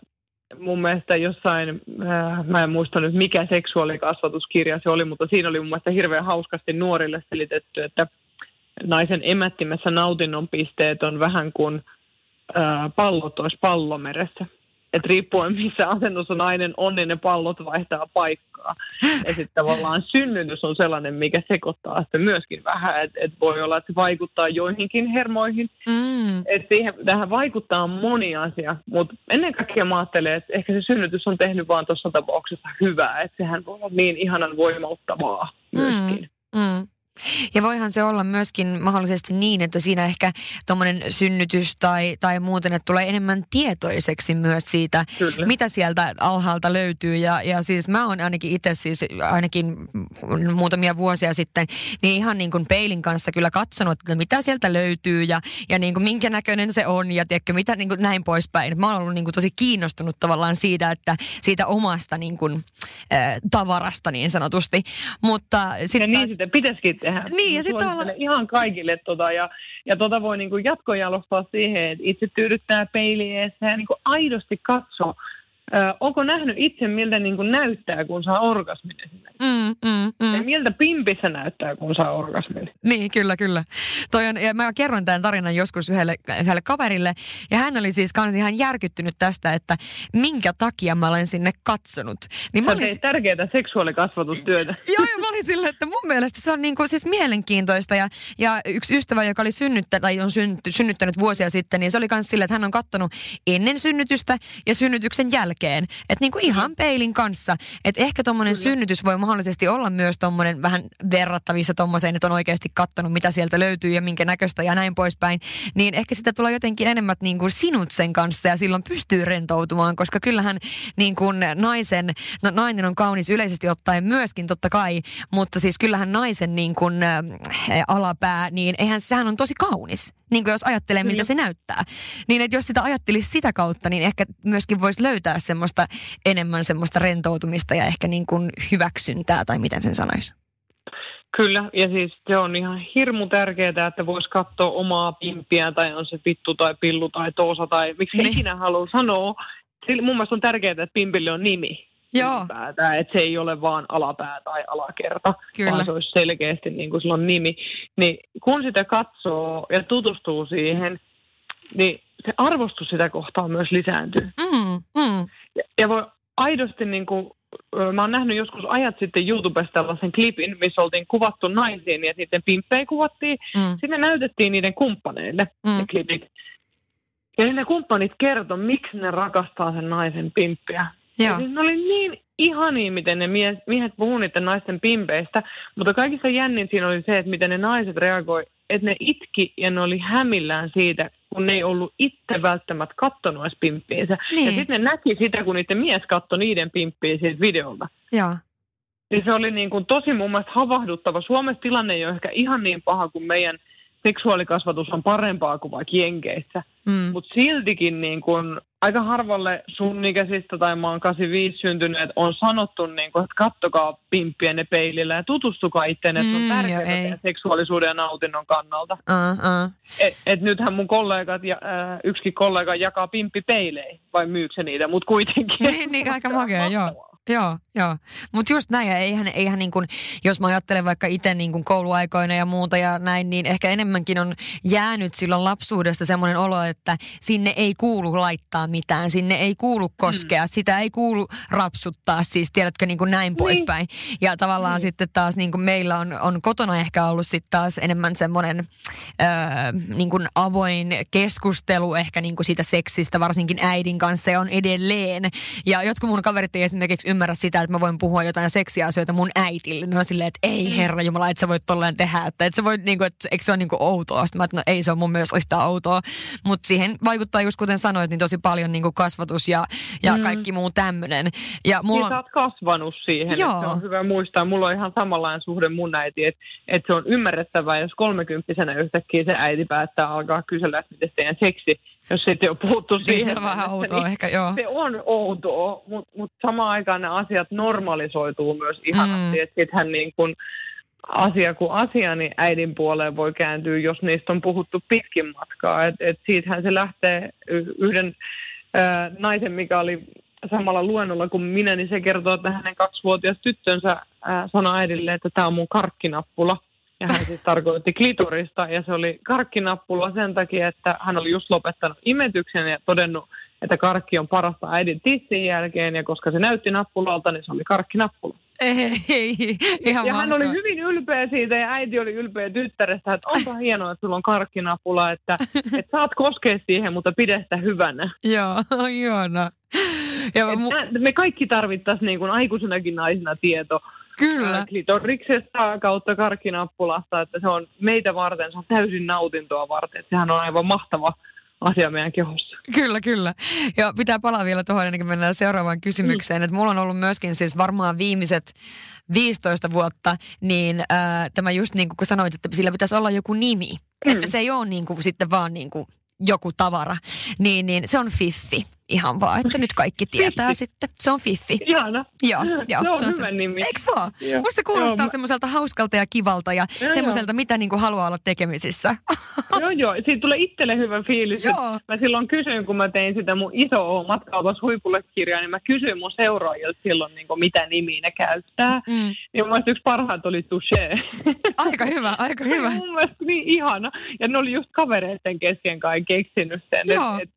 mun mielestä jossain, äh, mä en muista nyt mikä seksuaalikasvatuskirja se oli, mutta siinä oli mun mielestä hirveän hauskasti nuorille selitetty, että naisen emättimessä nautinnon pisteet on vähän kuin ää, pallot olisi pallomeressä. Että riippuen missä asennossa nainen on, niin ne pallot vaihtaa paikkaa. Ja sitten tavallaan synnytys on sellainen, mikä sekoittaa sitten myöskin vähän. Että et voi olla, että se vaikuttaa joihinkin hermoihin. Mm. Että siihen, tähän vaikuttaa moni asia. Mutta ennen kaikkea mä ajattelen, että ehkä se synnytys on tehnyt vaan tuossa tapauksessa hyvää. Että sehän voi olla niin ihanan voimauttavaa myöskin. Mm. Mm. Ja voihan se olla myöskin mahdollisesti niin, että siinä ehkä tuommoinen synnytys tai, tai muuten, että tulee enemmän tietoiseksi myös siitä, Kyllä. mitä sieltä alhaalta löytyy. Ja, ja siis mä oon ainakin itse siis ainakin muutamia vuosia sitten, niin ihan niin kuin peilin kanssa kyllä katsonut, että mitä sieltä löytyy ja, ja niin kuin minkä näköinen se on ja tiedätkö, mitä niin kuin näin poispäin. Mä oon ollut niin kuin tosi kiinnostunut tavallaan siitä, että siitä omasta niin kuin, äh, tavarasta niin sanotusti. Mutta sit ja niin taas... sitten pitäisikin tehdä. Niin, ja sitten olla... ihan kaikille tota, ja, ja tota voi niin kuin jatkojalostaa siihen, että itse tyydyttää peiliin ja niin kuin aidosti katsoa ö, onko nähnyt itse, miltä niin kuin näyttää, kun saa orgasmin esimerkiksi. Mm, mm, mm. Ja miltä pimpissä näyttää, kun saa orgasmin. Niin, kyllä, kyllä. Toi on, ja mä kerroin tämän tarinan joskus yhdelle, yhdelle kaverille, ja hän oli siis kans ihan järkyttynyt tästä, että minkä takia mä olen sinne katsonut. Niin mä olin... tärkeää seksuaalikasvatustyötä. Joo, ja mä olin silleen, että mun mielestä se on niinku siis mielenkiintoista, ja, ja yksi ystävä, joka oli synnyttä, tai on synnyttänyt vuosia sitten, niin se oli kans silleen, että hän on kattonut ennen synnytystä ja synnytyksen jälkeen. Että niinku ihan peilin kanssa. Että ehkä tuommoinen synnytys voi mahdollisesti olla myös tuommoinen vähän verrattavissa tuommoiseen, että on oikeasti kattonut, mitä sieltä löytyy ja minkä näköistä ja näin poispäin. Niin ehkä sitä tulee jotenkin enemmän niin kuin sinut sen kanssa ja silloin pystyy rentoutumaan, koska kyllähän niin kuin naisen, no nainen on kaunis yleisesti ottaen myöskin totta kai, mutta siis kyllähän naisen niin kuin, äh, alapää, niin eihän sehän on tosi kaunis. Niin kuin jos ajattelee, miltä se näyttää. Niin että jos sitä ajattelisi sitä kautta, niin ehkä myöskin voisi löytää semmoista enemmän semmoista rentoutumista ja ehkä niin kuin hyväksyntää, tai miten sen sanoisi. Kyllä, ja siis se on ihan hirmu tärkeää, että voisi katsoa omaa pimpiä, tai on se pittu tai pillu tai toosa, tai miksi niin. ikinä haluaa sanoa. Mun mielestä on tärkeää, että pimpille on nimi. Joo. Että se ei ole vaan alapää tai alakerta, Kyllä. vaan se olisi selkeästi niin kuin silloin nimi. Niin kun sitä katsoo ja tutustuu siihen, niin se arvostus sitä kohtaa myös lisääntyy. Mm, mm. Ja, ja voi aidosti niin kuin, mä oon nähnyt joskus ajat sitten YouTubesta tällaisen klipin, missä oltiin kuvattu naisiin ja sitten pimppejä kuvattiin. Mm. Sinne näytettiin niiden kumppaneille mm. ne klipit. Ja ne kumppanit kertoi, miksi ne rakastaa sen naisen pimppiä. Joo. Siis ne oli niin ihania, miten ne miehet, miehet puhuu niiden naisten pimpeistä, mutta kaikista jännin siinä oli se, että miten ne naiset reagoi, että ne itki ja ne oli hämillään siitä, kun ne ei ollut itse välttämättä kattonut edes pimppiinsä. Niin. Ja sitten ne näki sitä, kun niiden mies katsoi niiden pimppiä siitä videolta. Joo. Niin se oli niin kuin tosi mun mielestä havahduttava. Suomessa tilanne ei ole ehkä ihan niin paha kuin meidän – seksuaalikasvatus on parempaa kuin vaikka Jenkeissä. Mm. Mutta siltikin niin kun, aika harvalle sun ikäisistä tai maan 85 syntyneet on sanottu, niin kun, että kattokaa pimppienne peilillä ja tutustukaa itteen, että mm, on tärkeää seksuaalisuuden ja nautinnon kannalta. Uh, uh. Et, et nythän mun kollegat, ja, äh, yksikin kollega jakaa pimppipeilejä, vai myykö niitä, mutta kuitenkin. Niin, niin aika makea, joo. Joo, joo. Mutta just näin, ja eihän, eihän niin kuin, jos mä ajattelen vaikka itse niin kuin kouluaikoina ja muuta ja näin, niin ehkä enemmänkin on jäänyt silloin lapsuudesta semmoinen olo, että sinne ei kuulu laittaa mitään, sinne ei kuulu koskea, mm. sitä ei kuulu rapsuttaa, siis tiedätkö niin kuin näin niin. poispäin. Ja tavallaan niin. sitten taas niin kuin meillä on, on kotona ehkä ollut sitten taas enemmän semmoinen öö, niin kuin avoin keskustelu ehkä niin kuin siitä seksistä, varsinkin äidin kanssa ja on edelleen. Ja jotkut mun kaverit ei esimerkiksi ymmärrä sitä, että mä voin puhua jotain seksiasioita mun äitille. Ne on silleen, että ei mm. herra Jumala, että sä voit tolleen tehdä. Että, että sä voit, niin kuin, että, eikö se ole niin kuin outoa? Sitten mä että no ei se on mun mielestä yhtään outoa. Mutta siihen vaikuttaa just kuten sanoit, niin tosi paljon niin kuin kasvatus ja, ja mm. kaikki muu tämmöinen. Ja mulla niin on... sä oot kasvanut siihen. Joo. Se on hyvä muistaa. Mulla on ihan samanlainen suhde mun äiti, että, että se on ymmärrettävää, jos kolmekymppisenä yhtäkkiä se äiti päättää alkaa kysellä, että miten teidän seksi jos sitten on puhuttu siihen. Niin se on vähän outoa niin ehkä, joo. Se on outoa, mutta mut samaan aikaan ne asiat normalisoituu myös ihanasti. Mm. Että sittenhän niin kun asia kuin asia, niin äidin puoleen voi kääntyä, jos niistä on puhuttu pitkin matkaa. Et, et siitähän se lähtee yhden ää, naisen, mikä oli samalla luennolla kuin minä, niin se kertoo, että hänen kaksivuotias tyttönsä ää, sanoi äidille, että tämä on mun karkkinappula. Ja hän siis tarkoitti klitorista ja se oli karkkinappula sen takia, että hän oli just lopettanut imetyksen ja todennut, että karkki on parasta äidin tissin jälkeen ja koska se näytti nappulalta, niin se oli karkkinappula. Ei, ei, ihan ja hän oli hyvin ylpeä siitä ja äiti oli ylpeä tyttärestä, että onpa hienoa, että sulla on karkkinapula, että, että saat koskea siihen, mutta pidä sitä hyvänä. Joo, ihana. Ja mu- me kaikki tarvittaisiin niin kuin aikuisenakin naisina tieto Kyllä. klitoriksesta kautta karkkinappulasta, että se on meitä varten, se on täysin nautintoa varten. Että sehän on aivan mahtava asia meidän kehossa. Kyllä, kyllä. Ja pitää palaa vielä tuohon ennen kuin mennään seuraavaan kysymykseen. Mm. Että mulla on ollut myöskin siis varmaan viimeiset 15 vuotta, niin äh, tämä just niin kuin sanoit, että sillä pitäisi olla joku nimi. Mm. Että se ei ole niin kuin sitten vaan niin kuin joku tavara, niin, niin se on fiffi. Ihan vaan, että nyt kaikki tietää Fiffi. sitten. Se on Fiffi. Ihana. Joo, joo. Se on se hyvä nimi. Eikö se ole? Joo. Musta se kuulostaa Joo, semmoiselta hauskalta ja kivalta ja Joo, semmoiselta, mitä niinku haluaa olla tekemisissä. Joo, joo. Siitä tulee itselle hyvä fiilis. Joo. Mä silloin kysyin, kun mä tein sitä mun iso matkaupas huipulle kirjaa, niin mä kysyin mun seuraajilta silloin, niin kuin, mitä nimiä ne käyttää. Mm. Ja mun mielestä yksi parhaat oli Touché. Aika hyvä, aika hyvä. mun mielestä niin ihana. Ja ne oli just kavereiden kesken kai keksinyt sen. Joo. Et,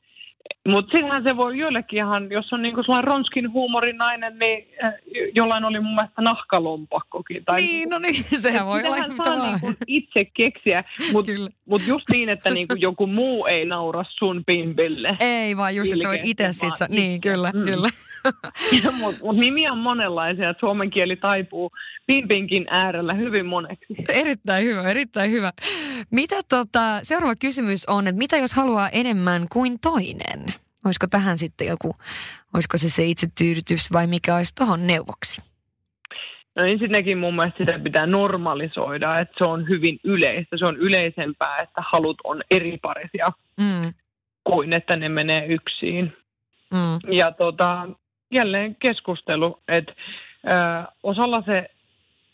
mutta sittenhän se voi joillekin ihan, jos on niinku sellainen ronskin huumorinainen, niin äh, jollain oli mun mielestä nahkalompakkokin. Tai Niin, no niin, sehän voi olla mitä saa vaan. niinku itse keksiä, mutta mut just niin, että niinku joku muu ei naura sun pimpille. Ei vaan just, että se on itse sit, sa- niin itse. kyllä, Mm. kyllä. Mutta mut nimiä on monenlaisia, että suomen kieli taipuu pimpinkin äärellä hyvin moneksi. Erittäin hyvä, erittäin hyvä. Mitä tota, seuraava kysymys on, että mitä jos haluaa enemmän kuin toinen? Olisiko tähän sitten joku, olisiko se se itsetyydytys vai mikä olisi tuohon neuvoksi? No ensinnäkin mun mielestä sitä pitää normalisoida, että se on hyvin yleistä. Se on yleisempää, että halut on eriparisia Mm, kuin että ne menee yksin. mm, Ja tota, jälleen keskustelu, että ö, osalla se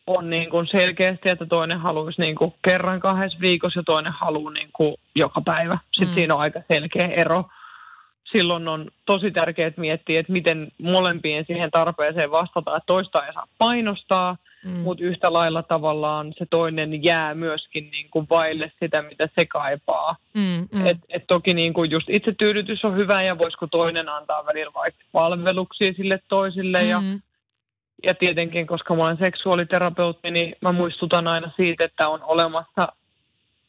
on niin kuin selkeästi, että toinen haluaisi niin kuin kerran kahdessa viikossa ja toinen haluaa niin kuin joka päivä. Sitten Mm. siinä on aika selkeä ero. Silloin on tosi tärkeää miettiä, että miten molempien siihen tarpeeseen vastataan, että toista ei saa painostaa, mm. mutta yhtä lailla tavallaan se toinen jää myöskin niin kuin vaille sitä, mitä se kaipaa. Mm, mm. Et, et toki niin kuin just itsetyydytys on hyvä ja voisiko toinen antaa välillä vaikka palveluksia sille toisille. Ja, Mm, ja tietenkin, koska mä olen seksuaaliterapeutti, niin mä muistutan aina siitä, että on olemassa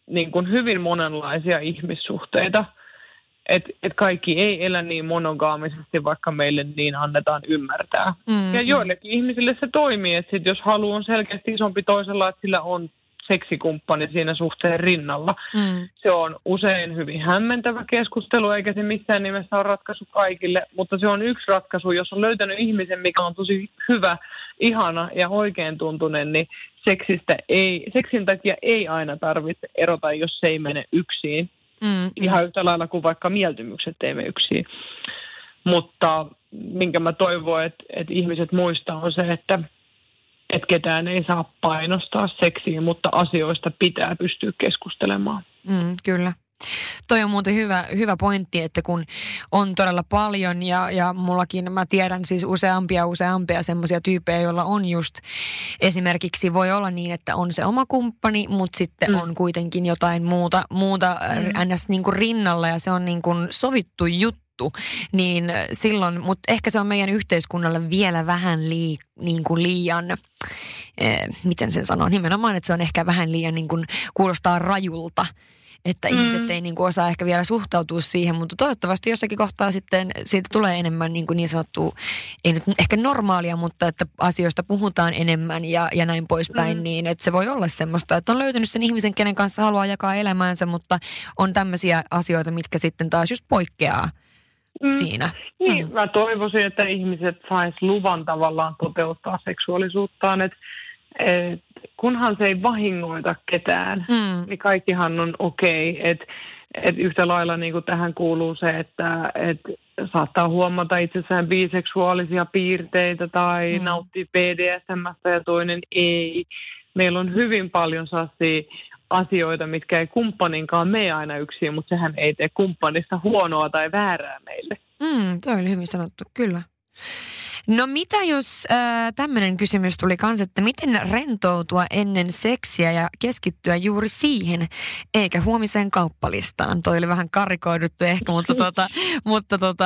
niin kuin hyvin monenlaisia ihmissuhteita. Että et kaikki ei elä niin monogaamisesti, vaikka meille niin annetaan ymmärtää. mm, Ja joillekin ihmisille se toimii, että sit jos halu on selkeästi isompi toisella, että sillä on seksikumppani siinä suhteen rinnalla. Mm, Se on usein hyvin hämmentävä keskustelu, eikä se missään nimessä ole ratkaisu kaikille, mutta se on yksi ratkaisu, jos on löytänyt ihmisen, mikä on tosi hyvä, ihana ja oikein tuntunen, niin seksistä ei, seksin takia ei aina tarvitse erota, jos se ei mene yksin. Mm, Ihan yhtä lailla kuin vaikka mieltymykset mene yksin. Mutta minkä mä toivon, että, että ihmiset muistaa on se, että, että ketään ei saa painostaa seksiin, mutta asioista pitää pystyä keskustelemaan. Mm, kyllä. Toi on muuten hyvä, hyvä pointti, että kun on todella paljon ja, ja mullakin mä tiedän siis useampia useampia semmoisia tyyppejä, joilla on just esimerkiksi voi olla niin, että on se oma kumppani, mutta sitten Mm. on kuitenkin jotain muuta, muuta mm. ns. Niin kuin rinnalla ja se on niin kuin sovittu juttu niin silloin, mutta ehkä se on meidän yhteiskunnalle vielä vähän lii, niin kuin liian, eh, miten sen sanoo, nimenomaan, että se on ehkä vähän liian niin kuin, kuulostaa rajulta, että mm. ihmiset ei niin kuin osaa ehkä vielä suhtautua siihen, mutta toivottavasti jossakin kohtaa sitten siitä tulee enemmän niin, kuin niin sanottu, ei nyt ehkä normaalia, mutta että asioista puhutaan enemmän ja, ja näin poispäin, Mm. niin että se voi olla semmoista, että on löytänyt sen ihmisen, kenen kanssa haluaa jakaa elämäänsä, mutta on tämmöisiä asioita, mitkä sitten taas just poikkeaa Mm. siinä. Niin, Mm. mä toivoisin, että ihmiset sais luvan tavallaan toteuttaa seksuaalisuuttaan, että et, kunhan se ei vahingoita ketään, Mm. niin kaikkihan on okei. Et, et yhtä lailla niin kuin tähän kuuluu se, että et saattaa huomata itsessään biseksuaalisia piirteitä tai Mm. mm. nauttii BDSMstä ja toinen ei. Meillä on hyvin paljon sellaisia asioita, mitkä ei kumppaninkaan mene aina yksin, mutta sehän ei tee kumppanista huonoa tai väärää meille. Mm, toi oli hyvin sanottu, kyllä. No mitä jos äh, tämmöinen kysymys tuli kanssa, että miten rentoutua ennen seksiä ja keskittyä juuri siihen, eikä huomiseen kauppalistaan? Toi oli vähän karikoiduttu ehkä, mutta, tota, mutta tota,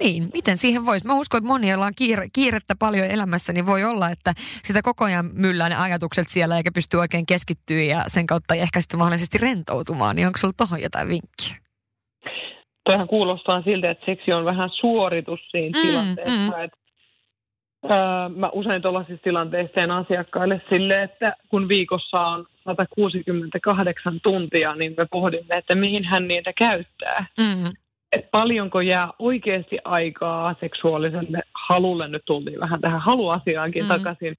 niin, miten siihen voisi? Mä uskon, että moni, joilla on kiire, kiirettä paljon elämässä, niin voi olla, että sitä koko ajan myllää ne ajatukset siellä eikä pysty oikein keskittyä ja sen kautta ei ehkä sitten mahdollisesti rentoutumaan. Niin onko sulla tohon jotain vinkkiä? Toihan kuulostaa siltä, että seksi on vähän suoritus siinä Mm, tilanteessa. mm. Et, ää, mä usein tuollaisissa tilanteissa teen asiakkaille sille, että kun viikossa on 168 tuntia, niin me pohdimme, että mihin hän niitä käyttää. Mm, Et paljonko jää oikeasti aikaa seksuaaliselle halulle, nyt tultiin vähän tähän haluasiaankin Mm. mm. takaisin,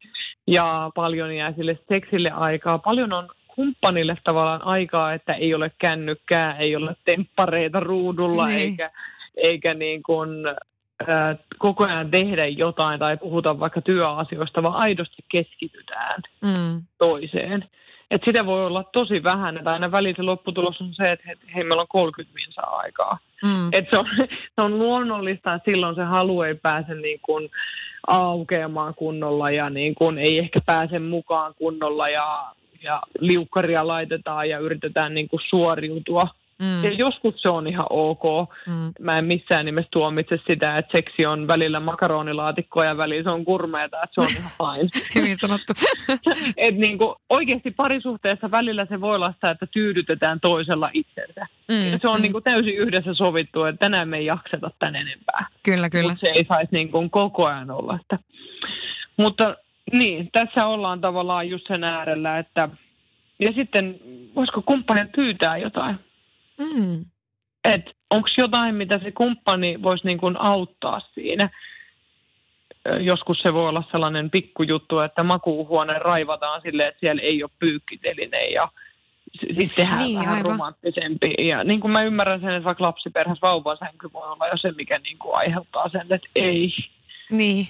ja paljon jää sille seksille aikaa. Paljon on kumppanille tavallaan aikaa, että ei ole kännykkää, ei ole temppareita ruudulla, Niin. eikä, eikä niin kuin, koko ajan tehdä jotain tai puhuta vaikka työasioista, vaan aidosti keskitytään mm. toiseen. Et sitä voi olla tosi vähän, että aina välillä lopputulos on se, että hei, meillä on 30 minsaa aikaa. Mm. Et se, on, se on luonnollista, että silloin se halu ei pääse niin kuin aukeamaan kunnolla ja niin kuin ei ehkä pääse mukaan kunnolla ja, ja liukkaria laitetaan ja yritetään niin kuin suoriutua – Mm. Ja joskus se on ihan ok. Mm. Mä en missään nimessä tuomitse sitä, että seksi on välillä makaronilaatikkoa ja välillä se on kurmeeta, että se on ihan fine. Hyvin sanottu. Et niin kuin, oikeasti parisuhteessa välillä se voi olla sitä, että tyydytetään toisella itsensä. Mm. se on mm. niin kuin, täysin yhdessä sovittu, että tänään me ei jakseta tän enempää. Kyllä, kyllä. Mutta se ei saisi niin kuin, koko ajan olla. Että. Mutta niin, tässä ollaan tavallaan just sen äärellä, että ja sitten voisiko kumppani pyytää jotain? Mm. Että onko jotain, mitä se kumppani voisi niin kuin auttaa siinä. Joskus se voi olla sellainen pikkujuttu, että makuuhuone raivataan silleen, että siellä ei ole pyykkiteline ja sitten tehdään niin, vähän aivan. romanttisempi. Ja niin kuin mä ymmärrän sen, että vaikka lapsiperheessä vauvasänky voi olla jo se, mikä niin kuin aiheuttaa sen, että ei. Niin.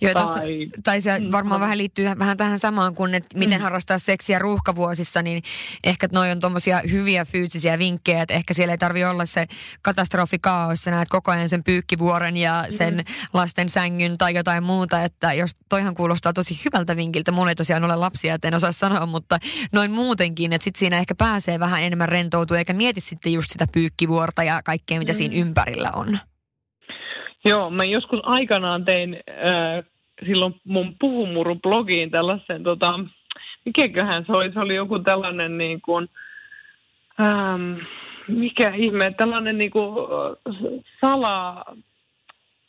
Joo, tai, tossa, tai se mm, varmaan vähän liittyy vähän tähän samaan kuin, että miten mm. harrastaa seksiä ruuhkavuosissa, niin ehkä noi on tuommoisia hyviä fyysisiä vinkkejä, että ehkä siellä ei tarvi olla se katastrofikaos, sä näet koko ajan sen pyykkivuoren ja sen mm. lasten sängyn tai jotain muuta, että jos toihan kuulostaa tosi hyvältä vinkiltä, mulla ei tosiaan ole lapsia, että en osaa sanoa, mutta noin muutenkin, että sitten siinä ehkä pääsee vähän enemmän rentoutua, eikä mieti sitten just sitä pyykkivuorta ja kaikkea, mitä mm. siinä ympärillä on. Joo, mä joskus aikanaan tein äh, silloin mun puhumurun blogiin tällaisen, tota, mikäköhän se oli, se oli joku tällainen niin kuin, ähm, mikä ihme, tällainen niin kuin, sala,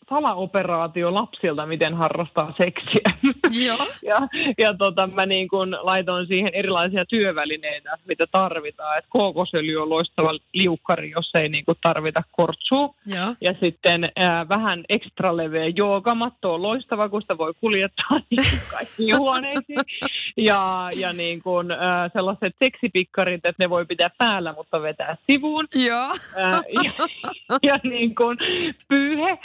salaoperaatio lapsilta, miten harrastaa seksiä. Joo. ja ja tota, mä niin kun laitoin siihen erilaisia työvälineitä, mitä tarvitaan. Et kookosöljy on loistava liukkari, jos ei niin kun tarvita kortsua. Joo. Ja sitten ää, vähän ekstra leveä joogamatto on loistava, kun sitä voi kuljettaa niin kaikkiin huoneisiin. Ja, ja niin kun, ää, sellaiset seksipikkarit, että ne voi pitää päällä, mutta vetää sivuun. Joo. Ää, ja, ja niin kun pyyhe,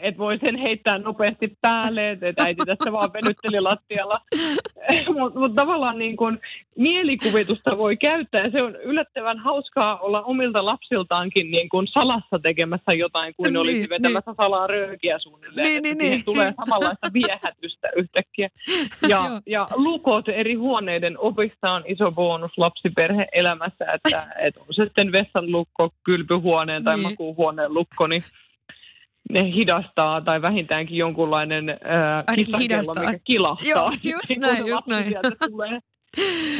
että voi sen heittää nopeasti päälle, että äiti tässä vaan venytteli lattialla. Mutta mut tavallaan niin kun mielikuvitusta voi käyttää ja se on yllättävän hauskaa olla omilta lapsiltaankin niin kun salassa tekemässä jotain kuin niin, olisi vetämässä niin. salaa röökiä suunnilleen. Niin, niin, niin. tulee samanlaista viehätystä yhtäkkiä. Ja, ja lukot eri huoneiden opista on iso bonus lapsiperhe-elämässä, että, että on se sitten vessan lukko, kylpyhuoneen tai niin. makuuhuoneen lukko, niin ne hidastaa tai vähintäänkin jonkunlainen äh, hidastaa. mikä kilahtaa. Joo, just näin, just näin. Tulee.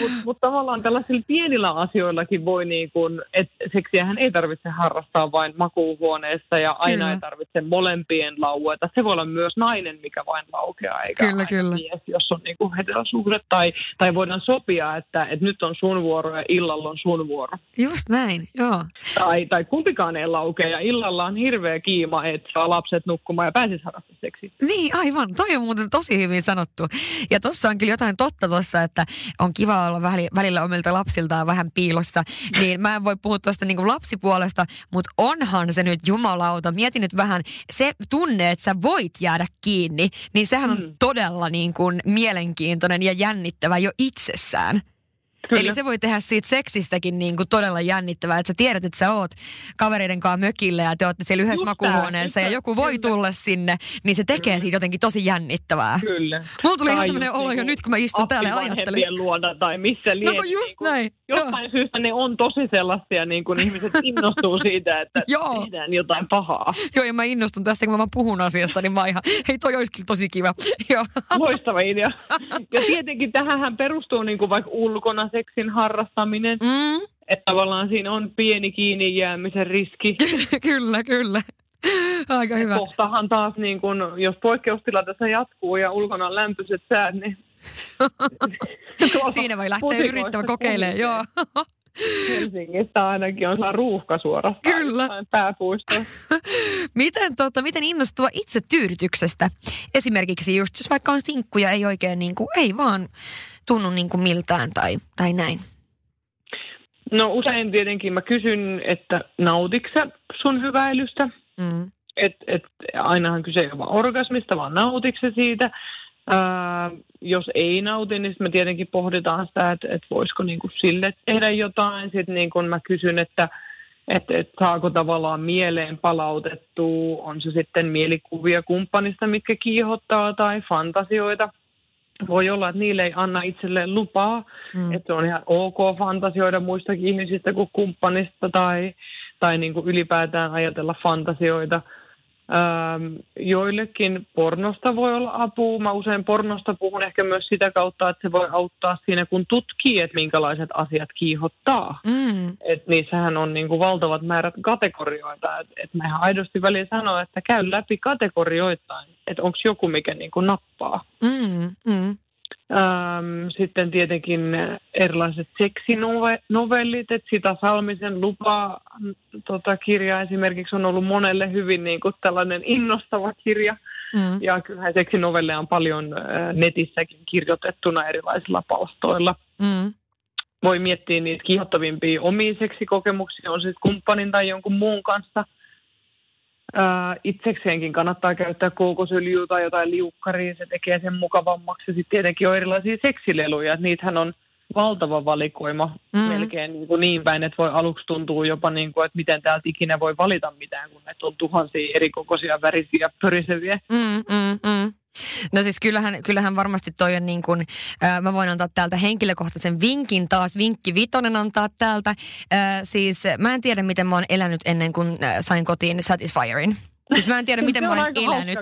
Mutta mut tavallaan tällaisilla pienillä asioillakin voi niin kuin, että seksiähän ei tarvitse harrastaa vain makuuhuoneessa ja aina kyllä. ei tarvitse molempien laueta. Se voi olla myös nainen, mikä vain laukeaa, eikä kyllä, kyllä. mies, jos on niin heterosuhde. Tai, tai voidaan sopia, että, että nyt on sun vuoro ja illalla on sun vuoro. Just näin, joo. Tai, tai kumpikaan ei laukea ja illalla on hirveä kiima, että saa lapset nukkumaan ja pääsisi harrastamaan seksiä. Niin, aivan. Toi on muuten tosi hyvin sanottu. Ja tuossa on kyllä jotain totta tuossa, että on kiva olla välillä omilta lapsiltaan vähän piilossa, niin mä en voi puhua tuosta niin lapsipuolesta, mutta onhan se nyt jumalauta. Mietin nyt vähän, se tunne, että sä voit jäädä kiinni, niin sehän on mm. todella niin kuin mielenkiintoinen ja jännittävä jo itsessään. Kyllä. Eli se voi tehdä siitä seksistäkin niin kuin todella jännittävää, että sä tiedät, että sä oot kavereiden kanssa mökillä ja te olette siellä yhdessä Just makuuhuoneessa ja joku voi kyllä. tulla sinne, niin se tekee kyllä. siitä jotenkin tosi jännittävää. Kyllä. Mulla tuli ihan tämmöinen olo jo nyt, kun mä istun täällä ja ajattelin. luona tai missä liian. No just niin näin. Jostain Joo. syystä ne on tosi sellaisia, niin kuin ihmiset innostuu siitä, että Joo. tehdään jotain pahaa. Joo, ja mä innostun tästä, kun mä puhun asiasta, niin mä ihan, hei toi olisikin tosi kiva. Joo. Loistava idea. Ja tietenkin tähän perustuu niin kuin vaikka ulkona seksin harrastaminen. Mm. Että tavallaan siinä on pieni kiinni jäämisen riski. kyllä, kyllä. Aika hyvä. Kohtahan taas, niin kun, jos poikkeustilanteessa jatkuu ja ulkona on lämpöiset säät, niin... Siinä voi lähteä yrittämään kokeilemaan, joo. Helsingistä ainakin on saa ruuhka suorastaan Kyllä. miten, tota, miten innostua itse tyydytyksestä? Esimerkiksi just, jos vaikka on sinkku ja ei oikein niin kuin, ei vaan tunnu niin kuin miltään tai, tai näin. No usein tietenkin mä kysyn, että nautiksä sun hyväilystä? Mm. Et, et, ainahan kyse ei ole vaan orgasmista, vaan nautiksä siitä. Ää, jos ei nauti, niin me tietenkin pohditaan sitä, että, että voisiko niinku sille tehdä jotain. Sitten niin mä kysyn, että että et saako tavallaan mieleen palautettua, on se sitten mielikuvia kumppanista, mitkä kiihottaa tai fantasioita. Voi olla, että niille ei anna itselleen lupaa, mm. että se on ihan ok fantasioida muistakin ihmisistä kuin kumppanista tai, tai niin kuin ylipäätään ajatella fantasioita – Ähm, joillekin pornosta voi olla apua. Mä usein pornosta puhun ehkä myös sitä kautta, että se voi auttaa siinä, kun tutkii, että minkälaiset asiat kiihottaa. Mm. Et niissähän on niin kuin valtavat määrät kategorioita. Et, et mä ihan aidosti väliin sanoa, että käy läpi kategorioittain, että onko joku, mikä niin kuin nappaa. Mm, mm. Ähm, sitten tietenkin erilaiset seksinovellit, että sitä Salmisen lupa tota, kirja esimerkiksi on ollut monelle hyvin niin kuin tällainen innostava kirja. Mm. Ja kyllähän seksinovelleja on paljon äh, netissäkin kirjoitettuna erilaisilla palstoilla. Mm. Voi miettiä niitä kiihottavimpia omia seksikokemuksia, on sitten kumppanin tai jonkun muun kanssa – Ää, itsekseenkin kannattaa käyttää kookosöljyä tai jotain liukkaria, se tekee sen mukavammaksi. Sitten tietenkin on erilaisia seksileluja, niitähän on valtava valikoima mm. melkein niin, kuin niin päin, että voi aluksi tuntua jopa niin kuin, että miten täältä ikinä voi valita mitään, kun näitä on tuhansia eri kokoisia värisiä pöriseviä. Mm, mm, mm. No siis kyllähän, kyllähän varmasti toi on niin kuin, äh, mä voin antaa täältä henkilökohtaisen vinkin taas, vinkki vitonen antaa täältä. Äh, siis mä en tiedä, miten mä oon elänyt ennen kuin äh, sain kotiin Satisfierin. Siis mä en tiedä, miten mä olen elänyt.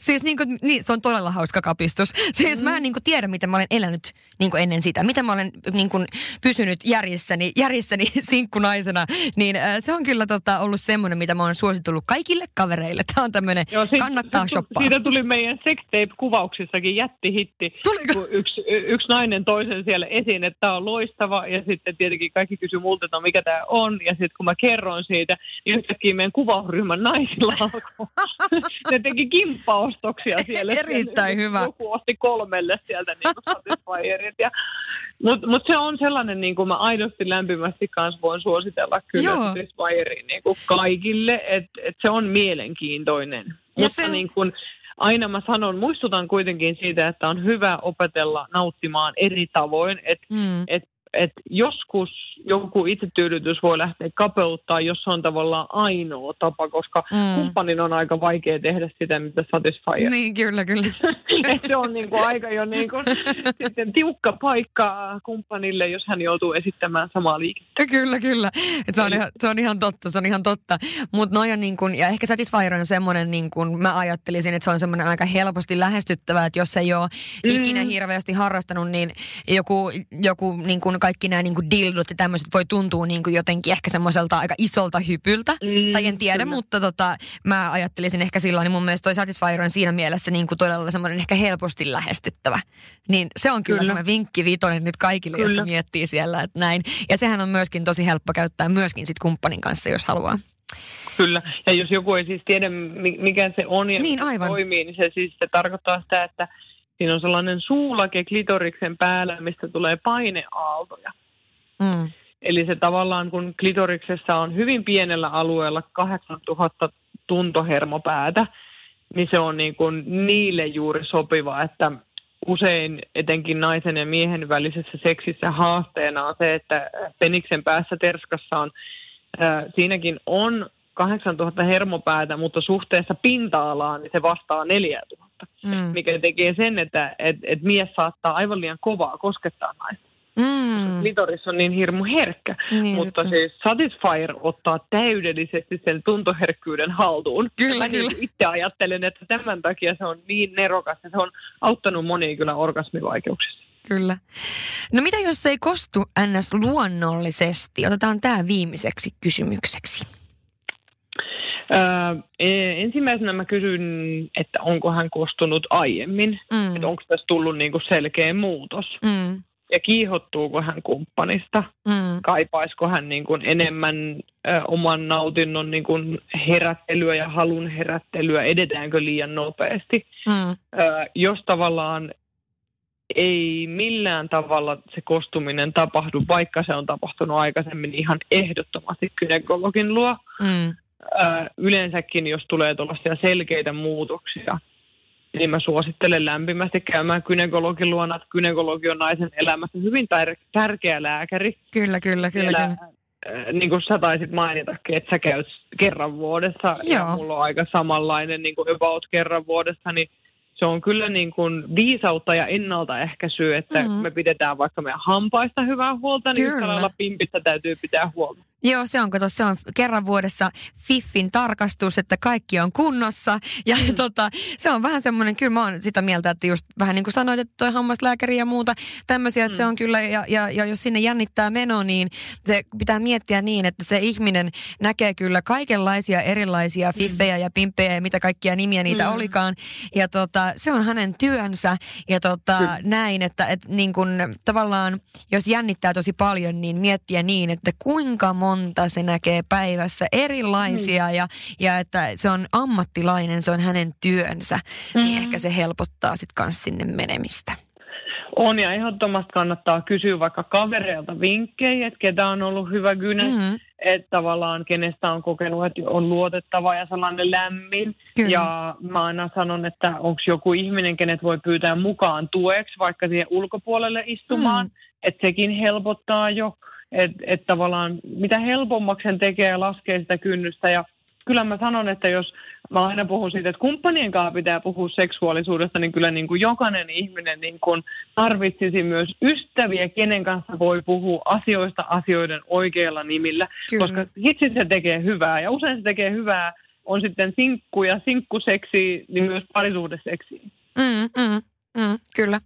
Siis niin kuin, niin, se on todella hauska kapistus. Siis mm. mä en niin kuin, tiedä, miten mä olen elänyt niin kuin ennen sitä. Miten mä olen niin kuin, pysynyt järjessäni, järjessäni sinkkunaisena. Niin äh, se on kyllä tota, ollut semmoinen, mitä mä oon suositellut kaikille kavereille. Tämä on tämmöinen, kannattaa se, shoppaa. Siitä tuli meidän sextape-kuvauksissakin jättihitti. Tuliko? Yksi, yksi nainen toisen siellä esiin, että tämä on loistava. Ja sitten tietenkin kaikki kysyivät multa, että no, mikä tämä on. Ja sitten kun mä kerroin siitä, niin yhtäkkiä meidän kuvausryhmän naisilla ne teki kimppaostoksia siellä. Erittäin siellä. hyvä. Joku osti kolmelle sieltä niin Satisfyerit. Mutta mut se on sellainen, niin kuin mä aidosti lämpimästi kanssa voin suositella kyllä Satisfyerin niin kuin kaikille, että et se on mielenkiintoinen. Ja Mutta se... niin kuin, aina mä sanon, muistutan kuitenkin siitä, että on hyvä opetella nauttimaan eri tavoin, että mm. et että joskus joku itsetyydytys voi lähteä kapeuttaa, jos se on tavallaan ainoa tapa, koska mm. kumppanin on aika vaikea tehdä sitä, mitä Satisfyer. Niin, kyllä, kyllä. se on niinku aika jo niinku sitten tiukka paikka kumppanille, jos hän joutuu esittämään samaa liikettä. Kyllä, kyllä. Et se, on ihan, se on ihan totta, se on ihan totta. Mut noja niin kun, ja ehkä Satisfyer on semmoinen, niin kun mä ajattelisin, että se on semmoinen aika helposti lähestyttävä, että jos ei ole mm. ikinä hirveästi harrastanut, niin joku, joku niin kun kaikki nämä niin kuin dildot ja tämmöiset voi tuntua niin kuin jotenkin ehkä semmoiselta aika isolta hypyltä. Mm, tai en tiedä, kyllä. mutta tota, mä ajattelisin ehkä silloin, niin mun mielestä toi Satisfyer on siinä mielessä niin kuin todella semmoinen ehkä helposti lähestyttävä. Niin se on kyllä, kyllä. semmoinen vinkki vitonen nyt kaikille, kyllä. jotka miettii siellä, että näin. Ja sehän on myöskin tosi helppo käyttää myöskin sit kumppanin kanssa, jos haluaa. Kyllä, ja jos joku ei siis tiedä, mikä se on ja niin, aivan. toimii, niin se siis se tarkoittaa sitä, että Siinä on sellainen suulake klitoriksen päällä, mistä tulee paineaaltoja. Mm. Eli se tavallaan, kun klitoriksessa on hyvin pienellä alueella 8000 tuntohermopäätä, niin se on niin kuin niille juuri sopiva, että usein etenkin naisen ja miehen välisessä seksissä haasteena on se, että peniksen päässä terskassa on, äh, siinäkin on 8000 hermopäätä, mutta suhteessa pinta-alaan niin se vastaa 4000, mm. mikä tekee sen, että et, et mies saattaa aivan liian kovaa koskettaa naista. Mm. Litoris on niin hirmu herkkä, niin, mutta että... siis Satisfyer ottaa täydellisesti sen tuntoherkkyyden haltuun. Kyllä, Mä kyllä. itse ajattelen, että tämän takia se on niin nerokas ja se on auttanut monia kyllä orgasmivaikeuksissa. Kyllä. No mitä jos se ei kostu ns. luonnollisesti? Otetaan tämä viimeiseksi kysymykseksi. Öö, ensimmäisenä mä kysyn, että onko hän kostunut aiemmin, mm. että onko tässä tullut niinku selkeä muutos. Mm. Ja kiihottuuko hän kumppanista? Mm. Kaipaisiko hän niin kuin enemmän ö, oman nautinnon niin kuin herättelyä ja halun herättelyä? Edetäänkö liian nopeasti? Mm. Ö, jos tavallaan ei millään tavalla se kostuminen tapahdu, vaikka se on tapahtunut aikaisemmin ihan ehdottomasti kynekologin luo. Mm. Yleensäkin, jos tulee tuollaisia selkeitä muutoksia, niin mä suosittelen lämpimästi käymään kynekologin luona, että kynekologi on naisen elämässä hyvin tär- tärkeä lääkäri. Kyllä, kyllä, kyllä. Elä, kyllä. Niin kuin sä taisit mainita, että sä käyt kerran vuodessa Joo. ja mulla on aika samanlainen niin kuin about kerran vuodessa, niin se on kyllä niin kuin viisautta ja ennaltaehkäisyä, että mm-hmm. me pidetään vaikka meidän hampaista hyvää huolta, niin yhtä lailla pimpistä täytyy pitää huolta. Joo, se on, kato, se on kerran vuodessa Fiffin tarkastus, että kaikki on kunnossa. Ja mm. tota, se on vähän semmoinen, kyllä mä oon sitä mieltä, että just vähän niin kuin sanoit, että toi hammaslääkäri ja muuta tämmöisiä, että mm. se on kyllä, ja, ja, ja jos sinne jännittää meno, niin se pitää miettiä niin, että se ihminen näkee kyllä kaikenlaisia erilaisia mm. fiffejä mm. ja pimppejä ja mitä kaikkia nimiä niitä mm. olikaan. Ja tota, se on hänen työnsä ja tota, mm. näin, että et, niin kun, tavallaan jos jännittää tosi paljon, niin miettiä niin, että kuinka monta se näkee päivässä erilaisia mm. ja, ja että se on ammattilainen, se on hänen työnsä, mm. niin ehkä se helpottaa sitten kanssa sinne menemistä. On ja ehdottomasti kannattaa kysyä vaikka kavereilta vinkkejä, että ketä on ollut hyvä gyne, mm-hmm. että tavallaan kenestä on kokenut, että on luotettava ja sellainen lämmin. Kyllä. Ja mä aina sanon, että onko joku ihminen, kenet voi pyytää mukaan tueksi vaikka siihen ulkopuolelle istumaan, mm. että sekin helpottaa jo. Että et tavallaan mitä helpommaksi sen tekee ja laskee sitä kynnystä ja kyllä mä sanon, että jos mä aina puhun siitä, että kumppanien kanssa pitää puhua seksuaalisuudesta, niin kyllä niin kuin jokainen ihminen niin kuin tarvitsisi myös ystäviä, kenen kanssa voi puhua asioista asioiden oikeilla nimillä, kyllä. koska hitsi se tekee hyvää ja usein se tekee hyvää on sitten sinkku ja sinkkuseksi, niin myös parisuhdeseksi. Mm, mm. Mm, kyllä.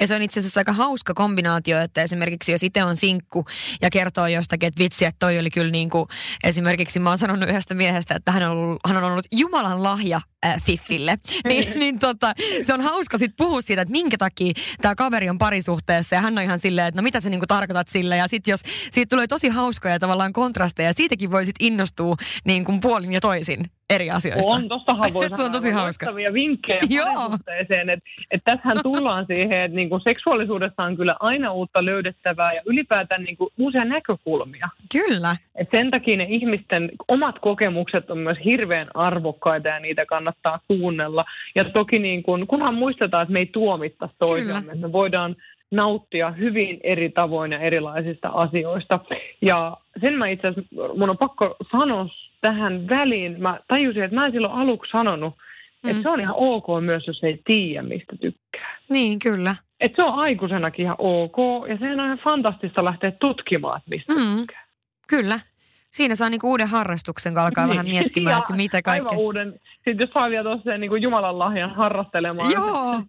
Ja se on itse asiassa aika hauska kombinaatio, että esimerkiksi jos itse on sinkku ja kertoo jostakin, että vitsi, että toi oli kyllä niin kuin, esimerkiksi mä oon sanonut yhdestä miehestä, että hän on ollut, hän on ollut Jumalan lahja äh, Fiffille. niin, niin tota, se on hauska sitten puhua siitä, että minkä takia tämä kaveri on parisuhteessa ja hän on ihan silleen, että no mitä sä niinku tarkoitat sille ja sitten jos siitä tulee tosi hauskoja tavallaan kontrasteja, siitäkin voi sitten innostua niin kuin puolin ja toisin eri asioista. On, tostahan voi Se on tosi hauska. vinkkejä parisuhteeseen, että et tässähän tullaan siihen, että niinku seksuaalisuudessa on kyllä aina uutta löydettävää ja ylipäätään niinku uusia näkökulmia. Kyllä. Et sen takia ne ihmisten omat kokemukset on myös hirveän arvokkaita ja niitä kannattaa kuunnella. Ja toki niin kun, kunhan muistetaan, että me ei tuomittaisi toisiamme, me voidaan nauttia hyvin eri tavoin ja erilaisista asioista. Ja sen mä itse asiassa, mun on pakko sanoa tähän väliin, mä tajusin, että mä en silloin aluksi sanonut, mm. että se on ihan ok myös, jos ei tiedä, mistä tykkää. Niin, kyllä. Että se on aikuisenakin ihan ok, ja sehän on ihan fantastista lähteä tutkimaan, että mistä mm. tykkää. Kyllä. Siinä saa niinku uuden harrastuksen, kun alkaa niin. vähän miettimään, että mitä kaikkea. Aivan uuden. Sitten jos saa vielä tosiaan niin Jumalan lahjan harrastelemaan. Joo.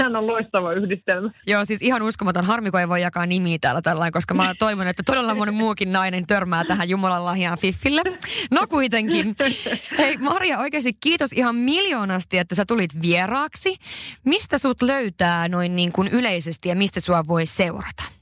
Sehän on loistava yhdistelmä. Joo, siis ihan uskomaton. Harmi, kun ei voi jakaa nimiä täällä tällainen, koska mä toivon, että todella moni muukin nainen törmää tähän Jumalan lahjaan Fiffille. No kuitenkin. Hei Maria, oikeasti kiitos ihan miljoonasti, että sä tulit vieraaksi. Mistä sut löytää noin niin kuin yleisesti ja mistä sua voi seurata?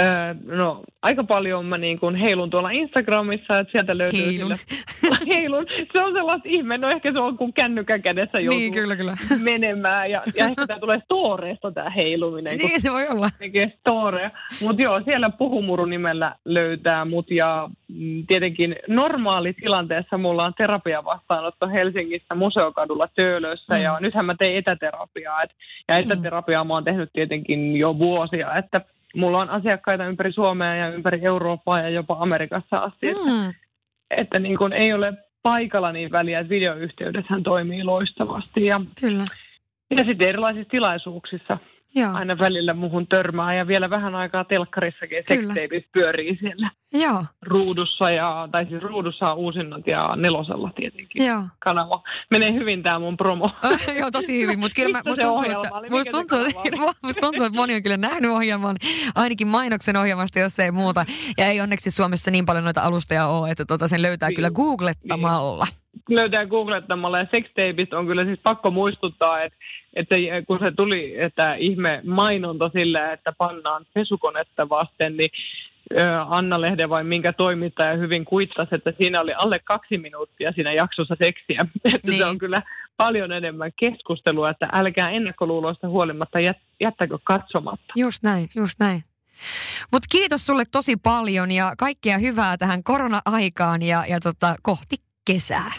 Öö, no, aika paljon mä niin kuin heilun tuolla Instagramissa, että sieltä löytyy heilun. Sillä, heilun. Se on sellaista ihme, no ehkä se on kun kännykän kädessä joutuu niin, kyllä, kyllä. menemään. Ja, ja ehkä tämä tulee storeesta tämä heiluminen. Niin, se voi olla. Tekee storea. Mutta joo, siellä Puhumuru nimellä löytää mut ja mm, tietenkin normaali tilanteessa mulla on terapiavastaanotto Helsingissä Museokadulla Töölössä mm. ja nythän mä tein etäterapiaa. Et, ja mm. etäterapiaa mä oon tehnyt tietenkin jo vuosia, että mulla on asiakkaita ympäri Suomea ja ympäri Eurooppaa ja jopa Amerikassa asti. Mm. Että, että niin kuin ei ole paikalla niin väliä, että videoyhteydethän toimii loistavasti. Ja, Kyllä. Ja sitten erilaisissa tilaisuuksissa Joo. aina välillä muhun törmää ja vielä vähän aikaa telkkarissakin seksteipit pyörii siellä Joo. ruudussa. Ja, tai siis ruudussa on uusinnat ja nelosella tietenkin Joo. kanava. Menee hyvin tämä mun promo. Joo, tosi hyvin, mutta kyllä mä, musta, tuntuu, että, musta, tuntuu, musta tuntuu, että moni on kyllä nähnyt ohjelman, ainakin mainoksen ohjelmasta, jos ei muuta. Ja ei onneksi Suomessa niin paljon noita alustoja ole, että tota sen löytää niin. kyllä googlettamalla. Niin löytää googlettamalla ja sextapeit on kyllä siis pakko muistuttaa, että, että kun se tuli, että ihme mainonta sillä, että pannaan pesukonetta vasten, niin Anna-lehden vai minkä toimittaja hyvin kuittasi, että siinä oli alle kaksi minuuttia siinä jaksossa seksiä. Että niin. se on kyllä paljon enemmän keskustelua, että älkää ennakkoluuloista huolimatta jättäkö katsomatta. Just näin, just näin. Mutta kiitos sulle tosi paljon ja kaikkea hyvää tähän korona-aikaan ja, ja tota, kohti kesää.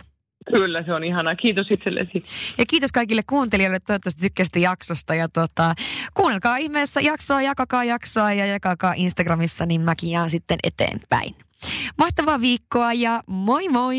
Kyllä, se on ihanaa. Kiitos itsellesi. Ja kiitos kaikille kuuntelijoille. Toivottavasti tykkäsitte jaksosta. Ja tota, kuunnelkaa ihmeessä jaksoa, jakakaa jaksoa ja jakakaa Instagramissa, niin mäkin jään sitten eteenpäin. Mahtavaa viikkoa ja moi moi!